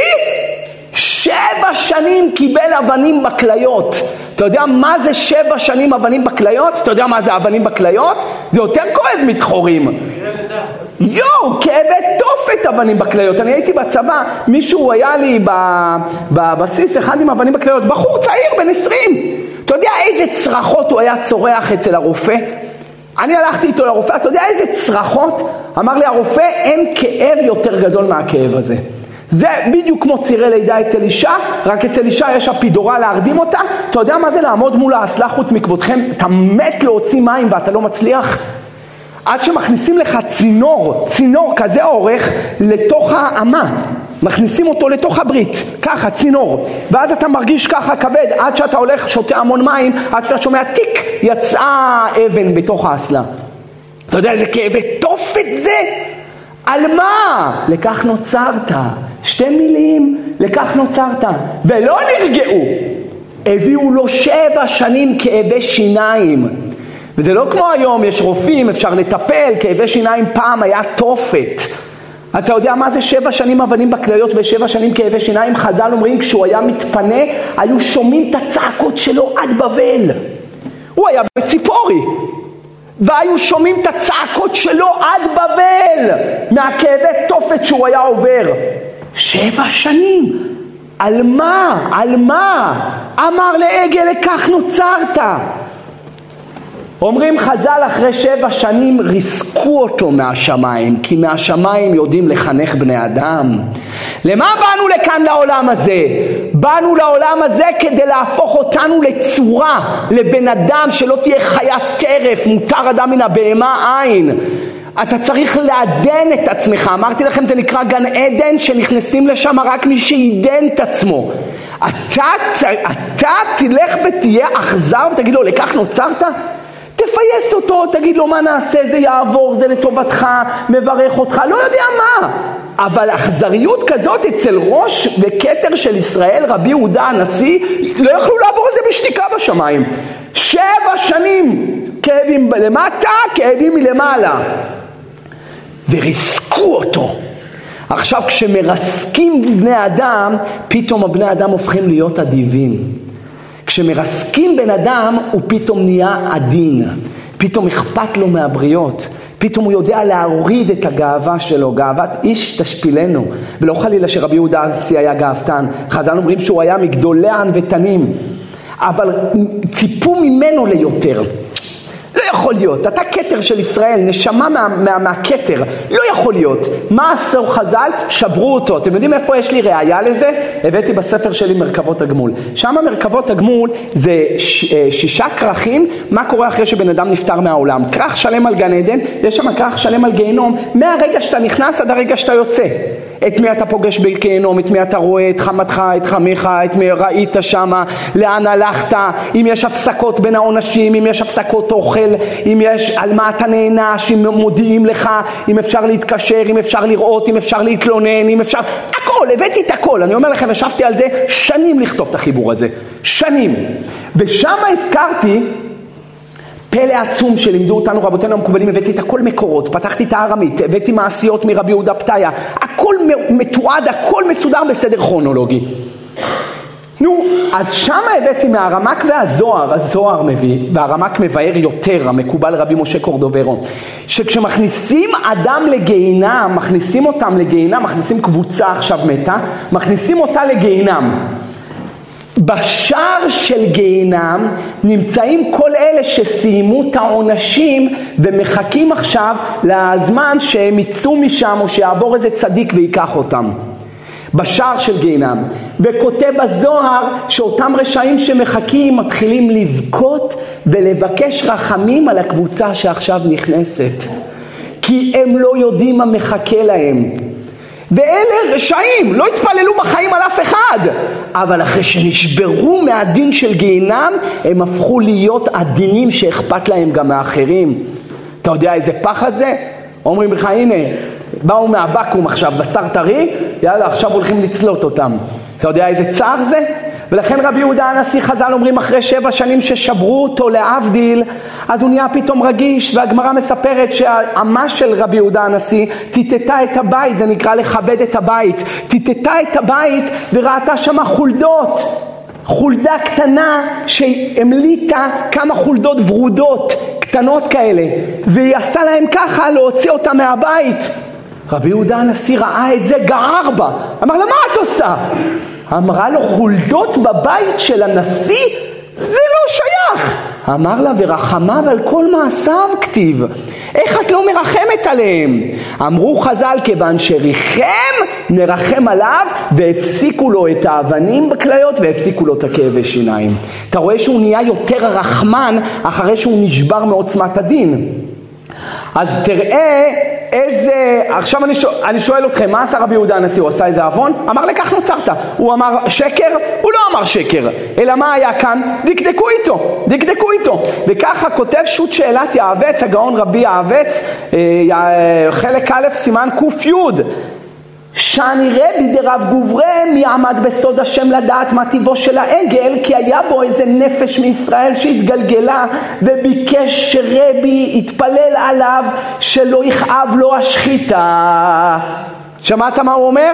שבע שנים קיבל אבנים בכליות. אתה יודע מה זה שבע שנים אבנים בכליות? אתה יודע מה זה אבנים בכליות? זה יותר כואב מתחורים. יואו, כאבי תופת אבנים בכליות. אני הייתי בצבא, מישהו היה לי בבסיס אחד עם אבנים בכליות, בחור צעיר בן 20. אתה יודע איזה צרחות הוא היה צורח אצל הרופא? אני הלכתי איתו לרופא, אתה יודע איזה צרחות? אמר לי הרופא, אין כאב יותר גדול מהכאב הזה. זה בדיוק כמו צירי לידה אצל אישה, רק אצל אישה יש אפידורה להרדים אותה. אתה יודע מה זה לעמוד מול האסלה חוץ מכבודכם? אתה מת להוציא מים ואתה לא מצליח? עד שמכניסים לך צינור, צינור כזה אורך לתוך האמה. מכניסים אותו לתוך הברית, ככה, צינור, ואז אתה מרגיש ככה כבד, עד שאתה הולך, שותה המון מים, עד שאתה שומע טיק, יצאה אבן בתוך האסלה. אתה יודע איזה כאבי תופת זה? על מה? לכך נוצרת. שתי מילים, לכך נוצרת. ולא נרגעו. הביאו לו שבע שנים כאבי שיניים. וזה לא כמו היום, יש רופאים, אפשר לטפל, כאבי שיניים פעם היה תופת. אתה יודע מה זה שבע שנים אבנים בכליות ושבע שנים כאבי שיניים? חז"ל אומרים כשהוא היה מתפנה, היו שומעים את הצעקות שלו עד בבל. הוא היה בציפורי, והיו שומעים את הצעקות שלו עד בבל, מהכאבי תופת שהוא היה עובר. שבע שנים. על מה? על מה? אמר לעגל לכך נוצרת. אומרים חז"ל אחרי שבע שנים ריסקו אותו מהשמיים, כי מהשמיים יודעים לחנך בני אדם. למה באנו לכאן לעולם הזה? באנו לעולם הזה כדי להפוך אותנו לצורה, לבן אדם שלא תהיה חיית טרף, מותר אדם מן הבהמה אין. אתה צריך לעדן את עצמך, אמרתי לכם זה נקרא גן עדן שנכנסים לשם רק מי שעידן את עצמו. אתה, אתה תלך ותהיה אכזר ותגיד לו לכך נוצרת? תפייס אותו, תגיד לו מה נעשה, זה יעבור, זה לטובתך, מברך אותך, לא יודע מה. אבל אכזריות כזאת אצל ראש וכתר של ישראל, רבי יהודה הנשיא, לא יכלו לעבור על זה בשתיקה בשמיים. שבע שנים כאבים למטה, כאבים מלמעלה. וריסקו אותו. עכשיו כשמרסקים בני אדם, פתאום הבני אדם הופכים להיות אדיבים. כשמרסקים בן אדם, הוא פתאום נהיה עדין. פתאום אכפת לו מהבריות. פתאום הוא יודע להוריד את הגאווה שלו, גאוות איש תשפילנו. ולא חלילה שרבי יהודה הנשיא היה גאוותן. חז"ל אומרים שהוא היה מגדולי הענוותנים. אבל ציפו ממנו ליותר. יכול להיות, אתה כתר של ישראל, נשמה מהכתר, מה, לא יכול להיות. מה עשו חז"ל? שברו אותו. אתם יודעים איפה יש לי ראייה לזה? הבאתי בספר שלי מרכבות הגמול. שם מרכבות הגמול זה ש, אה, שישה כרכים, מה קורה אחרי שבן אדם נפטר מהעולם. כרך שלם על גן עדן, יש שם כרך שלם על גיהנום, מהרגע שאתה נכנס עד הרגע שאתה יוצא. את מי אתה פוגש בגיהנום, את מי אתה רואה, את חמתך, את חמיך, את מי ראית שמה, לאן הלכת, אם יש הפסקות בין העונשים, אם יש הפסקות אוכל, אם יש, על מה אתה נענש, אם מודיעים לך, אם אפשר להתקשר, אם אפשר לראות, אם אפשר להתלונן, אם אפשר, הכל, הבאתי את הכל, אני אומר לכם, ישבתי על זה שנים לכתוב את החיבור הזה, שנים, ושם הזכרתי פלא עצום שלימדו אותנו רבותינו המקובלים, הבאתי את הכל מקורות, פתחתי את הארמית, הבאתי מעשיות מרבי יהודה פתיה, הכל מתועד, הכל מסודר בסדר כרונולוגי. נו, אז שמה הבאתי מהרמק והזוהר, הזוהר מביא, והרמק מבאר יותר, המקובל רבי משה קורדוברו, שכשמכניסים אדם לגיהינם, מכניסים אותם לגיהינם, מכניסים קבוצה עכשיו מתה, מכניסים אותה לגיהינם. בשער של גיהינם נמצאים כל אלה שסיימו את העונשים ומחכים עכשיו לזמן שהם יצאו משם או שיעבור איזה צדיק ויקח אותם. בשער של גיהינם. וכותב הזוהר שאותם רשעים שמחכים מתחילים לבכות ולבקש רחמים על הקבוצה שעכשיו נכנסת. כי הם לא יודעים מה מחכה להם. ואלה רשעים, לא התפללו בחיים על אף אחד, אבל אחרי שנשברו מהדין של גיהינם, הם הפכו להיות עדינים שאכפת להם גם מאחרים. אתה יודע איזה פחד זה? אומרים לך, הנה, באו מהבקו"ם עכשיו, בשר טרי, יאללה, עכשיו הולכים לצלות אותם. אתה יודע איזה צער זה? ולכן רבי יהודה הנשיא חז"ל אומרים אחרי שבע שנים ששברו אותו להבדיל אז הוא נהיה פתאום רגיש והגמרא מספרת שהאמה של רבי יהודה הנשיא טיטטה את הבית זה נקרא לכבד את הבית. טיטטה את הבית וראתה שמה חולדות חולדה קטנה שהמליטה כמה חולדות ורודות קטנות כאלה והיא עשתה להם ככה להוציא אותה מהבית. רבי יהודה הנשיא ראה את זה גער בה. אמר לה מה את עושה? אמרה לו, חולדות בבית של הנשיא? זה לא שייך. אמר לה, ורחמיו על כל מעשיו כתיב. איך את לא מרחמת עליהם? אמרו חז"ל, כיוון שריחם, נרחם עליו, והפסיקו לו את האבנים בכליות, והפסיקו לו את הכאבי שיניים. אתה רואה שהוא נהיה יותר רחמן אחרי שהוא נשבר מעוצמת הדין. אז תראה איזה, עכשיו אני שואל, אני שואל אתכם, מה עשה רבי יהודה הנשיא? הוא עשה איזה עוון? אמר לכך נוצרת. הוא אמר שקר? הוא לא אמר שקר. אלא מה היה כאן? דקדקו איתו, דקדקו איתו. וככה כותב שו"ת שאלת יעבץ, הגאון רבי יעבץ, אה, חלק א', סימן ק"י. שאני רבי דרב גוברה מי עמד בסוד השם לדעת מה טיבו של העגל כי היה בו איזה נפש מישראל שהתגלגלה וביקש שרבי יתפלל עליו שלא יכאב לו השחיטה שמעת מה הוא אומר?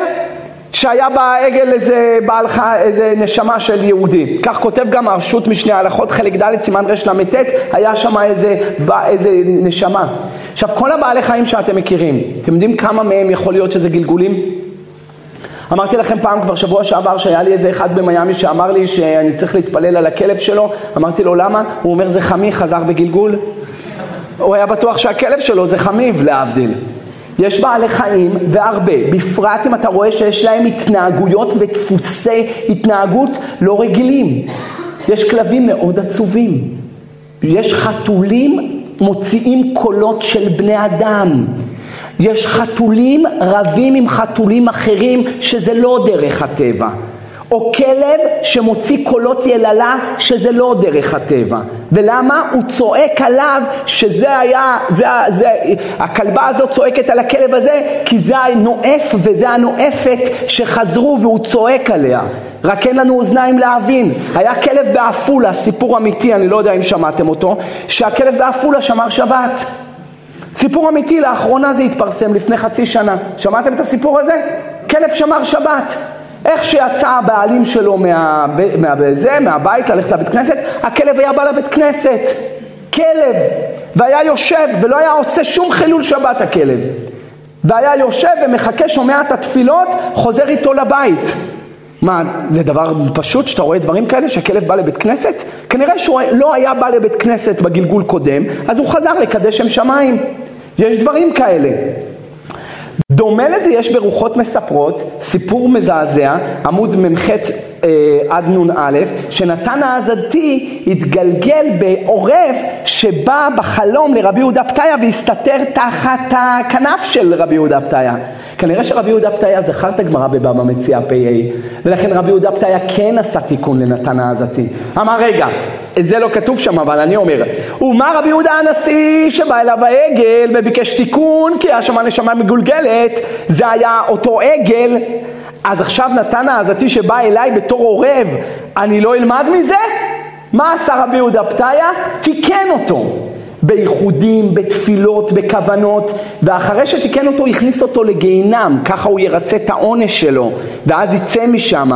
שהיה בעגל איזה, בעל, איזה נשמה של יהודי. כך כותב גם הרשות משני ההלכות, חלק ד', סימן רל"ט, היה שם איזה, איזה נשמה. עכשיו, כל הבעלי חיים שאתם מכירים, אתם יודעים כמה מהם יכול להיות שזה גלגולים? אמרתי לכם פעם כבר שבוע שעבר שהיה לי איזה אחד במיאמי שאמר לי שאני צריך להתפלל על הכלב שלו, אמרתי לו למה? הוא אומר זה חמי, חזר בגלגול. הוא היה בטוח שהכלב שלו זה חמיב להבדיל. יש בעלי חיים והרבה, בפרט אם אתה רואה שיש להם התנהגויות ודפוסי התנהגות לא רגילים. יש כלבים מאוד עצובים, יש חתולים מוציאים קולות של בני אדם. יש חתולים רבים עם חתולים אחרים שזה לא דרך הטבע. או כלב שמוציא קולות יללה שזה לא דרך הטבע. ולמה? הוא צועק עליו שזה היה, זה, זה, הכלבה הזאת צועקת על הכלב הזה כי זה הנואף וזה הנואפת שחזרו והוא צועק עליה. רק אין לנו אוזניים להבין. היה כלב בעפולה, סיפור אמיתי, אני לא יודע אם שמעתם אותו, שהכלב בעפולה שמר שבת. סיפור אמיתי, לאחרונה זה התפרסם, לפני חצי שנה. שמעתם את הסיפור הזה? כלב שמר שבת. איך שיצא הבעלים שלו מה, מה, מה, מהבית ללכת לבית כנסת, הכלב היה בא לבית כנסת. כלב. והיה יושב, ולא היה עושה שום חילול שבת הכלב. והיה יושב ומחכה, שומע את התפילות, חוזר איתו לבית. מה, זה דבר פשוט שאתה רואה דברים כאלה שהכלב בא לבית כנסת? כנראה שהוא לא היה בא לבית כנסת בגלגול קודם, אז הוא חזר לקדש שם שמיים. יש דברים כאלה. דומה לזה יש ברוחות מספרות, סיפור מזעזע, עמוד מ"ח אה, עד נ"א, שנתן העזתי התגלגל בעורב שבא בחלום לרבי יהודה פתיה והסתתר תחת הכנף של רבי יהודה פתיה. כנראה שרבי יהודה פתיה זכר את הגמרא בבבא מציאה פ"א, ולכן רבי יהודה פתיה כן עשה תיקון לנתן העזתי. אמר רגע, זה לא כתוב שם, אבל אני אומר, ומה רבי יהודה הנשיא שבא אליו העגל וביקש תיקון כי היה שם נשמה מגולגלת, זה היה אותו עגל, אז עכשיו נתן העזתי שבא אליי בתור עורב, אני לא אלמד מזה? מה עשה רבי יהודה פתיה? תיקן אותו. בייחודים, בתפילות, בכוונות, ואחרי שתיקן אותו הכניס אותו לגיהינם, ככה הוא ירצה את העונש שלו, ואז יצא משם.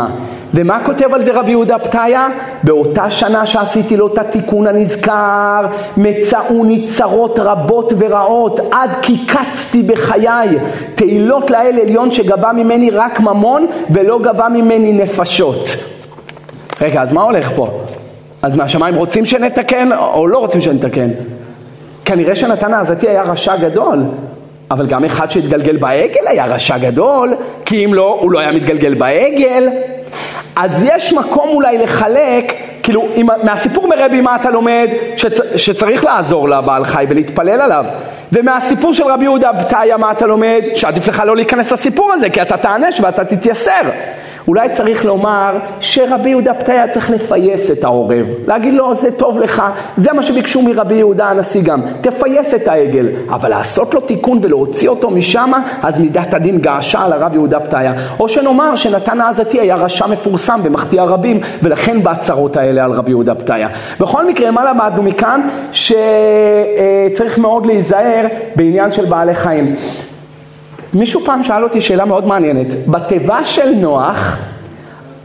ומה כותב על זה רבי יהודה פתיה? באותה שנה שעשיתי לו את התיקון הנזכר, מצאוני צרות רבות ורעות, עד כי קצתי בחיי, תהילות לאל עליון שגבה ממני רק ממון, ולא גבה ממני נפשות. רגע, אז מה הולך פה? אז מהשמיים רוצים שנתקן, או לא רוצים שנתקן? כנראה שנתן העזתי היה רשע גדול, אבל גם אחד שהתגלגל בעגל היה רשע גדול, כי אם לא, הוא לא היה מתגלגל בעגל. אז יש מקום אולי לחלק, כאילו, אם, מהסיפור מרבי מה אתה לומד? שצ, שצריך לעזור לבעל חי ולהתפלל עליו. ומהסיפור של רבי יהודה בתאיה מה אתה לומד? שעדיף לך לא להיכנס לסיפור הזה, כי אתה תענש ואתה תתייסר. אולי צריך לומר שרבי יהודה פתאי צריך לפייס את העורב, להגיד לו זה טוב לך, זה מה שביקשו מרבי יהודה הנשיא גם, תפייס את העגל, אבל לעשות לו תיקון ולהוציא אותו משם, אז מידת הדין געשה על הרב יהודה פתאי. או שנאמר שנתן העזתי היה רשע מפורסם ומחטיא רבים, ולכן בהצהרות האלה על רבי יהודה פתאי. בכל מקרה, מה למדנו מכאן? שצריך מאוד להיזהר בעניין של בעלי חיים. מישהו פעם שאל אותי שאלה מאוד מעניינת. בתיבה של נוח,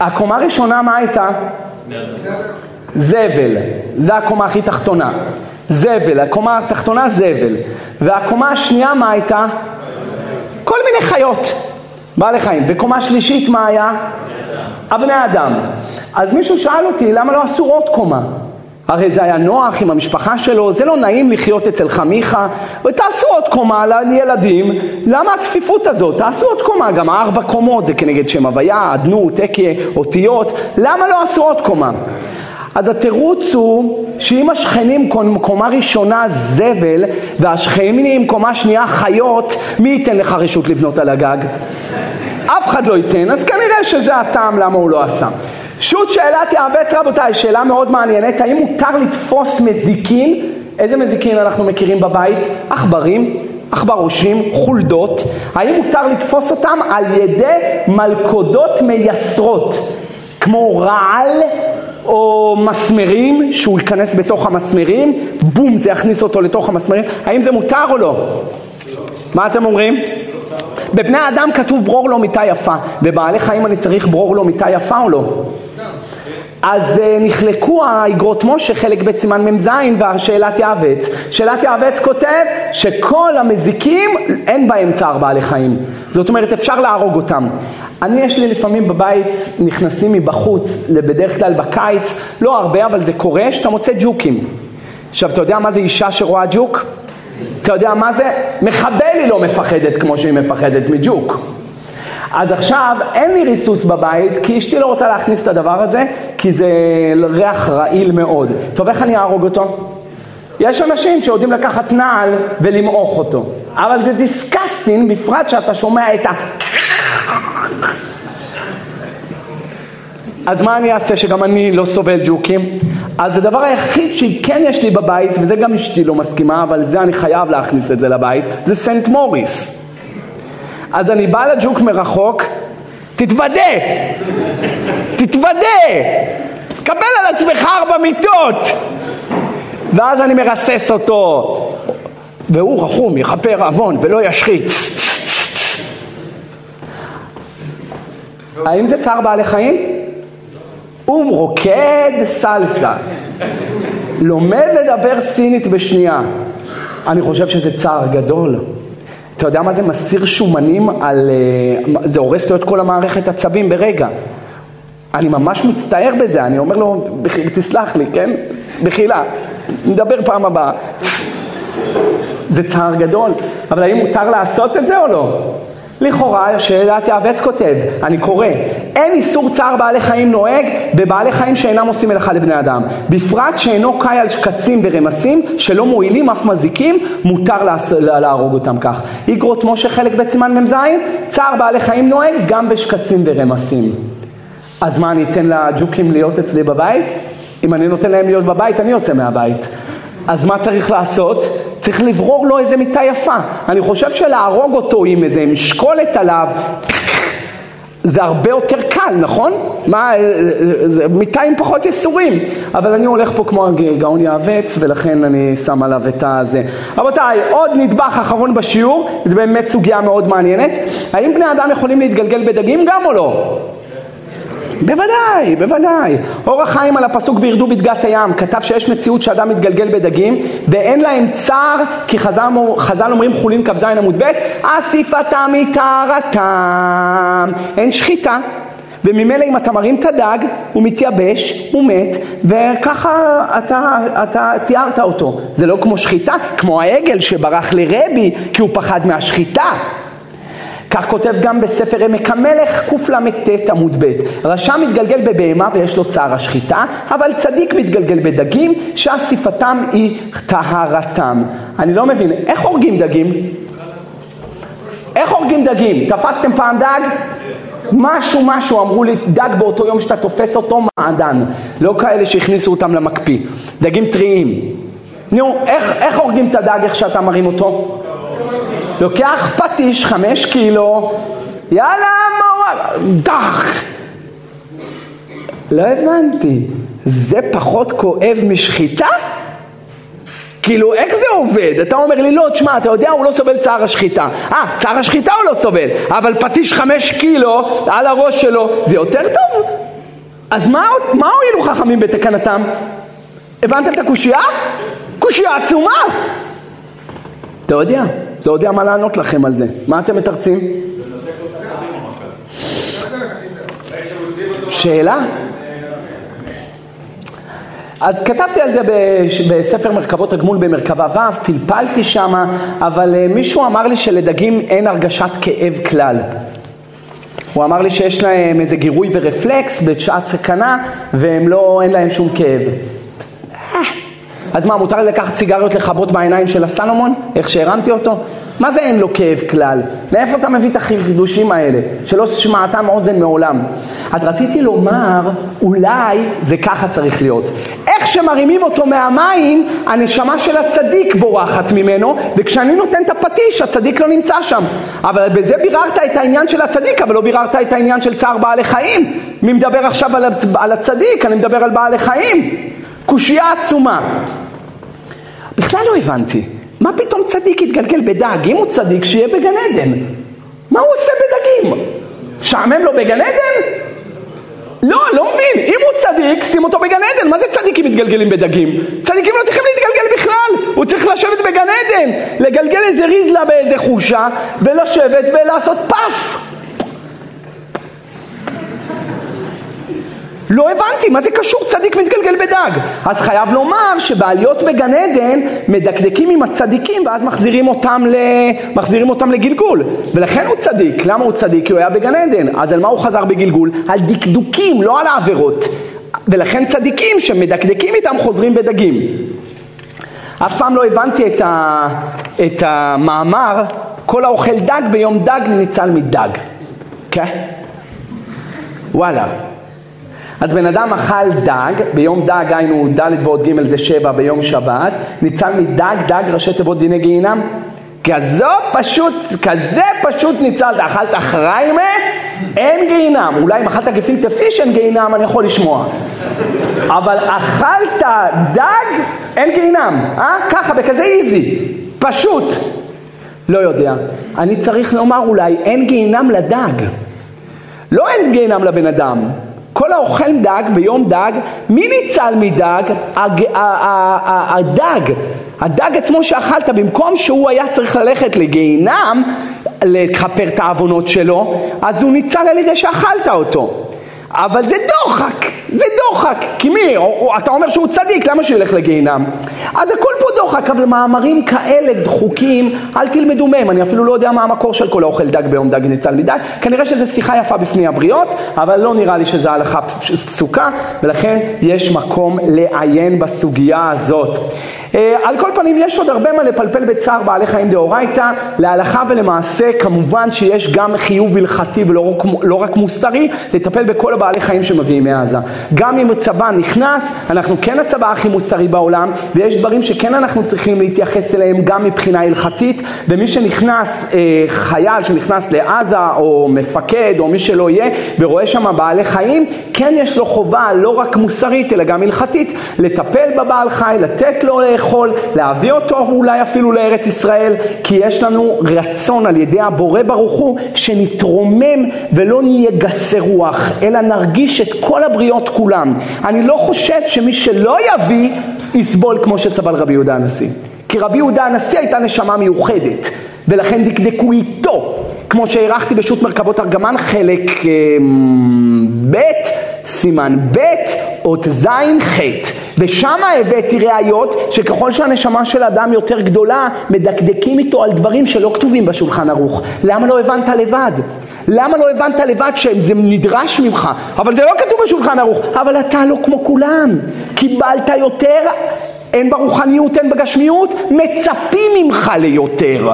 הקומה הראשונה מה הייתה? זבל. זה הקומה הכי תחתונה. זבל. הקומה התחתונה זבל. והקומה השנייה מה הייתה? כל מיני חיות. בעלי חיים. וקומה שלישית מה היה? הבני אדם. אז מישהו שאל אותי למה לא עשו עוד קומה? הרי זה היה נוח עם המשפחה שלו, זה לא נעים לחיות אצל חמיכה, ותעשו עוד קומה לילדים, למה הצפיפות הזאת? תעשו עוד קומה, גם ארבע קומות זה כנגד שם הוויה, אדנות, תקיה, אותיות, למה לא עשו עוד קומה? אז התירוץ הוא שאם השכנים קומה ראשונה זבל והשכנים קומה שנייה חיות, מי ייתן לך רשות לבנות על הגג? אף אחד לא ייתן, אז כנראה שזה הטעם למה הוא לא עשה. שו"ת שאלת יעבץ רבותיי, שאלה מאוד מעניינת, האם מותר לתפוס מזיקין? איזה מזיקין אנחנו מכירים בבית? עכברים, עכברושים, חולדות, האם מותר לתפוס אותם על ידי מלכודות מייסרות, כמו רעל או מסמרים, שהוא ייכנס בתוך המסמרים, בום, זה יכניס אותו לתוך המסמרים, האם זה מותר או לא? מה אתם אומרים? בבני אדם כתוב ברור לו מיטה יפה, בבעלי חיים אני צריך ברור לו מיטה יפה או לא? אז uh, נחלקו האגרות משה, חלק ב' סימן מ"ז והשאלת יעבץ. שאלת יעבץ כותב שכל המזיקים אין בהם צער בעלי חיים. זאת אומרת אפשר להרוג אותם. אני יש לי לפעמים בבית, נכנסים מבחוץ, בדרך כלל בקיץ, לא הרבה אבל זה קורה, שאתה מוצא ג'וקים. עכשיו אתה יודע מה זה אישה שרואה ג'וק? אתה יודע מה זה? מחבל היא לא מפחדת כמו שהיא מפחדת מג'וק. אז עכשיו אין לי ריסוס בבית, כי אשתי לא רוצה להכניס את הדבר הזה, כי זה ריח רעיל מאוד. טוב, איך אני אהרוג אותו? יש אנשים שיודעים לקחת נעל ולמעוך אותו, אבל זה דיסקסטין, בפרט שאתה שומע את ה... אז מה אני אעשה שגם אני לא סובל ג'וקים? אז הדבר היחיד שכן יש לי בבית, וזה גם אשתי לא מסכימה, אבל זה אני חייב להכניס את זה לבית, זה סנט מוריס. אז אני בא לג'וק מרחוק, תתוודה, תתוודה, קבל על עצמך ארבע מיטות. ואז אני מרסס אותו, והוא רחום, יכפר עוון ולא ישחית. האם זה צער בעלי חיים? הוא רוקד סלסה, לומד לדבר סינית בשנייה. אני חושב שזה צער גדול. אתה יודע מה זה מסיר שומנים על... אה, זה הורס לו את כל המערכת עצבים ברגע. אני ממש מצטער בזה, אני אומר לו, תסלח לי, כן? בחילה, נדבר פעם הבאה. זה צער גדול, אבל האם מותר לעשות את זה או לא? לכאורה, שאלת יעבץ כותב, אני קורא, אין איסור צער בעלי חיים נוהג בבעלי חיים שאינם עושים מלאכה לבני אדם. בפרט שאינו קאי על שקצים ורמסים שלא מועילים אף מזיקים, מותר להרוג אותם כך. איגרות משה חלק ב' סימן מ"ז, צער בעלי חיים נוהג גם בשקצים ורמסים. אז מה, אני אתן לג'וקים להיות אצלי בבית? אם אני נותן להם להיות בבית, אני יוצא מהבית. אז מה צריך לעשות? צריך לברור לו איזה מיטה יפה. אני חושב שלהרוג אותו עם איזה משקולת עליו, זה הרבה יותר קל, נכון? מה, זה מיטה עם פחות ייסורים. אבל אני הולך פה כמו הגאון יעווץ, ולכן אני שם עליו את הזה. רבותיי, עוד נדבך אחרון בשיעור, זה באמת סוגיה מאוד מעניינת. האם בני אדם יכולים להתגלגל בדגים גם או לא? בוודאי, בוודאי. אור החיים על הפסוק וירדו בדגת הים כתב שיש מציאות שאדם מתגלגל בדגים ואין להם צער כי חז"ל, חז"ל אומרים חולין כ"ז עמוד ב' אסיפתם מטהרתם אין שחיטה. וממילא אם אתה מרים את הדג הוא מתייבש, הוא מת וככה אתה, אתה תיארת אותו. זה לא כמו שחיטה, כמו העגל שברח לרבי כי הוא פחד מהשחיטה כך כותב גם בספר עמק המלך קלט עמוד ב' רשע מתגלגל בבהמה ויש לו צער השחיטה אבל צדיק מתגלגל בדגים שאסיפתם היא טהרתם אני לא מבין, איך הורגים דגים? איך הורגים דגים? תפסתם פעם דג? משהו משהו אמרו לי דג באותו יום שאתה תופס אותו מעדן לא כאלה שהכניסו אותם למקפיא דגים טריים נו איך, איך הורגים את הדג איך שאתה מרים אותו? לוקח פטיש חמש קילו, יאללה דח. לא הבנתי, זה פחות כואב משחיטה? כאילו, איך זה עובד? אתה אומר לי, לא, תשמע, אתה יודע, הוא לא סובל צער השחיטה. אה, צער השחיטה הוא לא סובל, אבל פטיש חמש קילו על הראש שלו, זה יותר טוב? אז מה, מה הועילו חכמים בתקנתם? הבנתם את הקושייה? קושייה עצומה. אתה יודע, לא יודע מה לענות לכם על זה. מה אתם מתרצים? שאלה? אז כתבתי על זה בספר מרכבות הגמול במרכבה ו', פלפלתי שמה, אבל אה, מישהו אמר לי שלדגים אין הרגשת כאב כלל. הוא אמר לי שיש להם איזה גירוי ורפלקס בשעת סכנה והם לא, אין להם שום כאב. אז מה, מותר לקחת סיגריות לכבות בעיניים של הסלומון? איך שהרמתי אותו? מה זה אין לו כאב כלל? מאיפה אתה מביא את החידושים האלה? שלא שמעתם אוזן מעולם. אז רציתי לומר, אולי זה ככה צריך להיות. איך שמרימים אותו מהמים, הנשמה של הצדיק בורחת ממנו, וכשאני נותן את הפטיש, הצדיק לא נמצא שם. אבל בזה ביררת את העניין של הצדיק, אבל לא ביררת את העניין של צער בעלי חיים. מי מדבר עכשיו על הצדיק? אני מדבר על בעלי חיים. קושייה עצומה. בכלל לא הבנתי. מה פתאום צדיק יתגלגל בדג? אם הוא צדיק, שיהיה בגן עדן. מה הוא עושה בדגים? שעמם לו בגן עדן? לא, לא מבין. אם הוא צדיק, שים אותו בגן עדן. מה זה צדיקים מתגלגלים בדגים? צדיקים לא צריכים להתגלגל בכלל. הוא צריך לשבת בגן עדן. לגלגל איזה ריזלה באיזה חושה, ולשבת ולעשות פאף. לא הבנתי, מה זה קשור צדיק מתגלגל בדג? אז חייב לומר שבעליות בגן עדן מדקדקים עם הצדיקים ואז מחזירים אותם, ל... מחזירים אותם לגלגול ולכן הוא צדיק, למה הוא צדיק? כי הוא היה בגן עדן, אז על מה הוא חזר בגלגול? על דקדוקים, לא על העבירות ולכן צדיקים שמדקדקים איתם חוזרים בדגים אף פעם לא הבנתי את, ה... את המאמר כל האוכל דג ביום דג ניצל מדג כן? וואלה אז בן אדם אכל דג, ביום דג היינו ד' ועוד ג' זה שבע ביום שבת, ניצל מדג, דג ראשי תיבות דיני גיהינם. כזו פשוט, כזה פשוט ניצלת, אכלת חריימה, אין גיהינם. אולי אם אכלת גפילטה פיש אין גיהינם, אני יכול לשמוע. אבל אכלת דג, אין גיהינם, אה? ככה, בכזה איזי, פשוט. לא יודע. אני צריך לומר אולי, אין גיהינם לדג. לא אין גיהינם לבן אדם. כל האוכל דג ביום דג, מי ניצל מדג? הדג. הדג עצמו שאכלת, במקום שהוא היה צריך ללכת לגיהינם, לכפר את העוונות שלו, אז הוא ניצל על ידי שאכלת אותו. אבל זה דוחק, זה דוחק, כי מי, או, או, אתה אומר שהוא צדיק, למה שהוא ילך לגיהינם? אז הכל פה דוחק, אבל מאמרים כאלה דחוקים, אל תלמדו מהם, אני אפילו לא יודע מה המקור של כל האוכל דג ביום דג ניצל מדג, כנראה שזו שיחה יפה בפני הבריות, אבל לא נראה לי שזו הלכה פסוקה, ולכן יש מקום לעיין בסוגיה הזאת. אה, על כל פנים יש עוד הרבה מה לפלפל בצער בעלי חיים דאורייתא, להלכה ולמעשה כמובן שיש גם חיוב הלכתי ולא רק, לא רק מוסרי, לטפל בכל הבעלי חיים שמביאים מעזה. גם אם הצבא נכנס, אנחנו כן הצבא הכי מוסרי בעולם, ויש דברים שכן אנחנו צריכים להתייחס אליהם גם מבחינה הלכתית, ומי שנכנס, אה, חייל שנכנס לעזה, או מפקד, או מי שלא יהיה, ורואה שם בעלי חיים, כן יש לו חובה לא רק מוסרית, אלא גם הלכתית, לטפל בבעל חי, לתת לו לאכול, להביא אותו אולי אפילו לארץ ישראל, כי יש לנו רצון על ידי הבורא ברוך הוא שנתרומם ולא נהיה גסי רוח, אלא נרגיש את כל הבריות כולם. אני לא חושב שמי שלא יביא, יסבול כמו שסבל רבי יהודה הנשיא. כי רבי יהודה הנשיא הייתה נשמה מיוחדת, ולכן דקדקו איתו. כמו שהערכתי בשו"ת מרכבות ארגמן, חלק אה, ב', סימן ב', אות ז', ח'. ושם הבאתי ראיות שככל שהנשמה של אדם יותר גדולה, מדקדקים איתו על דברים שלא כתובים בשולחן ערוך. למה לא הבנת לבד? למה לא הבנת לבד שזה נדרש ממך? אבל זה לא כתוב בשולחן ערוך. אבל אתה לא כמו כולם. קיבלת יותר, אין ברוחניות, אין בגשמיות, מצפים ממך ליותר.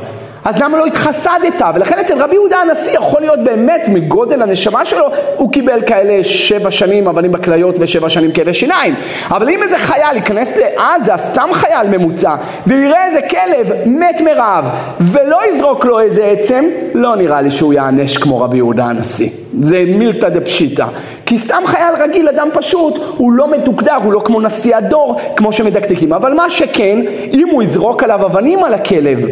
אז למה לא התחסדת? ולכן אצל רבי יהודה הנשיא יכול להיות באמת מגודל הנשמה שלו, הוא קיבל כאלה שבע שנים אבנים בכליות ושבע שנים כאבי שיניים. אבל אם איזה חייל ייכנס לעזה, סתם חייל ממוצע, ויראה איזה כלב מת מרעב, ולא יזרוק לו איזה עצם, לא נראה לי שהוא יענש כמו רבי יהודה הנשיא. זה מילתא דפשיטא. כי סתם חייל רגיל, אדם פשוט, הוא לא מדוקדק, הוא לא כמו נשיא הדור, כמו שמדקדקים. אבל מה שכן, אם הוא יזרוק עליו אבנים על הכלב,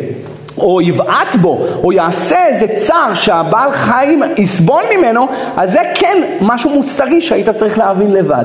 או יבעט בו, או יעשה איזה צער שהבעל חיים יסבול ממנו, אז זה כן משהו מוסרי שהיית צריך להבין לבד.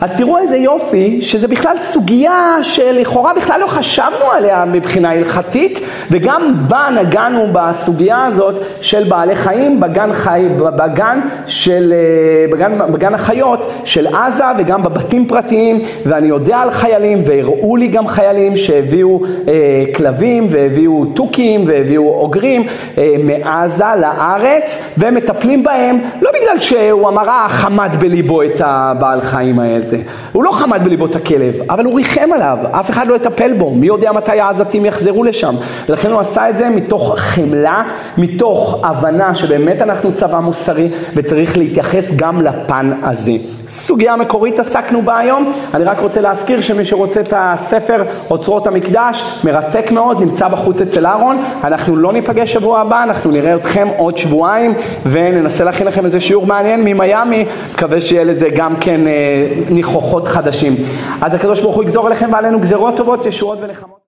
אז תראו איזה יופי, שזה בכלל סוגיה שלכאורה בכלל לא חשבנו עליה מבחינה הלכתית, וגם בה נגענו בסוגיה הזאת של בעלי חיים בגן, חי, בגן, של, אה, בגן, בגן החיות של עזה וגם בבתים פרטיים, ואני יודע על חיילים, והראו לי גם חיילים שהביאו אה, כלבים והביאו תוכים והביאו אוגרים אה, מעזה לארץ, ומטפלים בהם, לא בגלל שהוא אמר, חמד בליבו את הבעל חיים האלה. זה. הוא לא חמד בליבו את הכלב, אבל הוא ריחם עליו, אף אחד לא יטפל בו, מי יודע מתי העזתים יחזרו לשם. ולכן הוא עשה את זה מתוך חמלה, מתוך הבנה שבאמת אנחנו צבא מוסרי וצריך להתייחס גם לפן הזה. סוגיה מקורית עסקנו בה היום, אני רק רוצה להזכיר שמי שרוצה את הספר אוצרות המקדש, מרתק מאוד, נמצא בחוץ אצל אהרון, אנחנו לא ניפגש שבוע הבא, אנחנו נראה אתכם עוד שבועיים וננסה להכין לכם איזה שיעור מעניין ממיאמי, מקווה שיהיה לזה גם כן אה, ניחוחות חדשים. אז הקדוש ברוך הוא יגזור עליכם ועלינו גזרות טובות, ישועות ונחמות.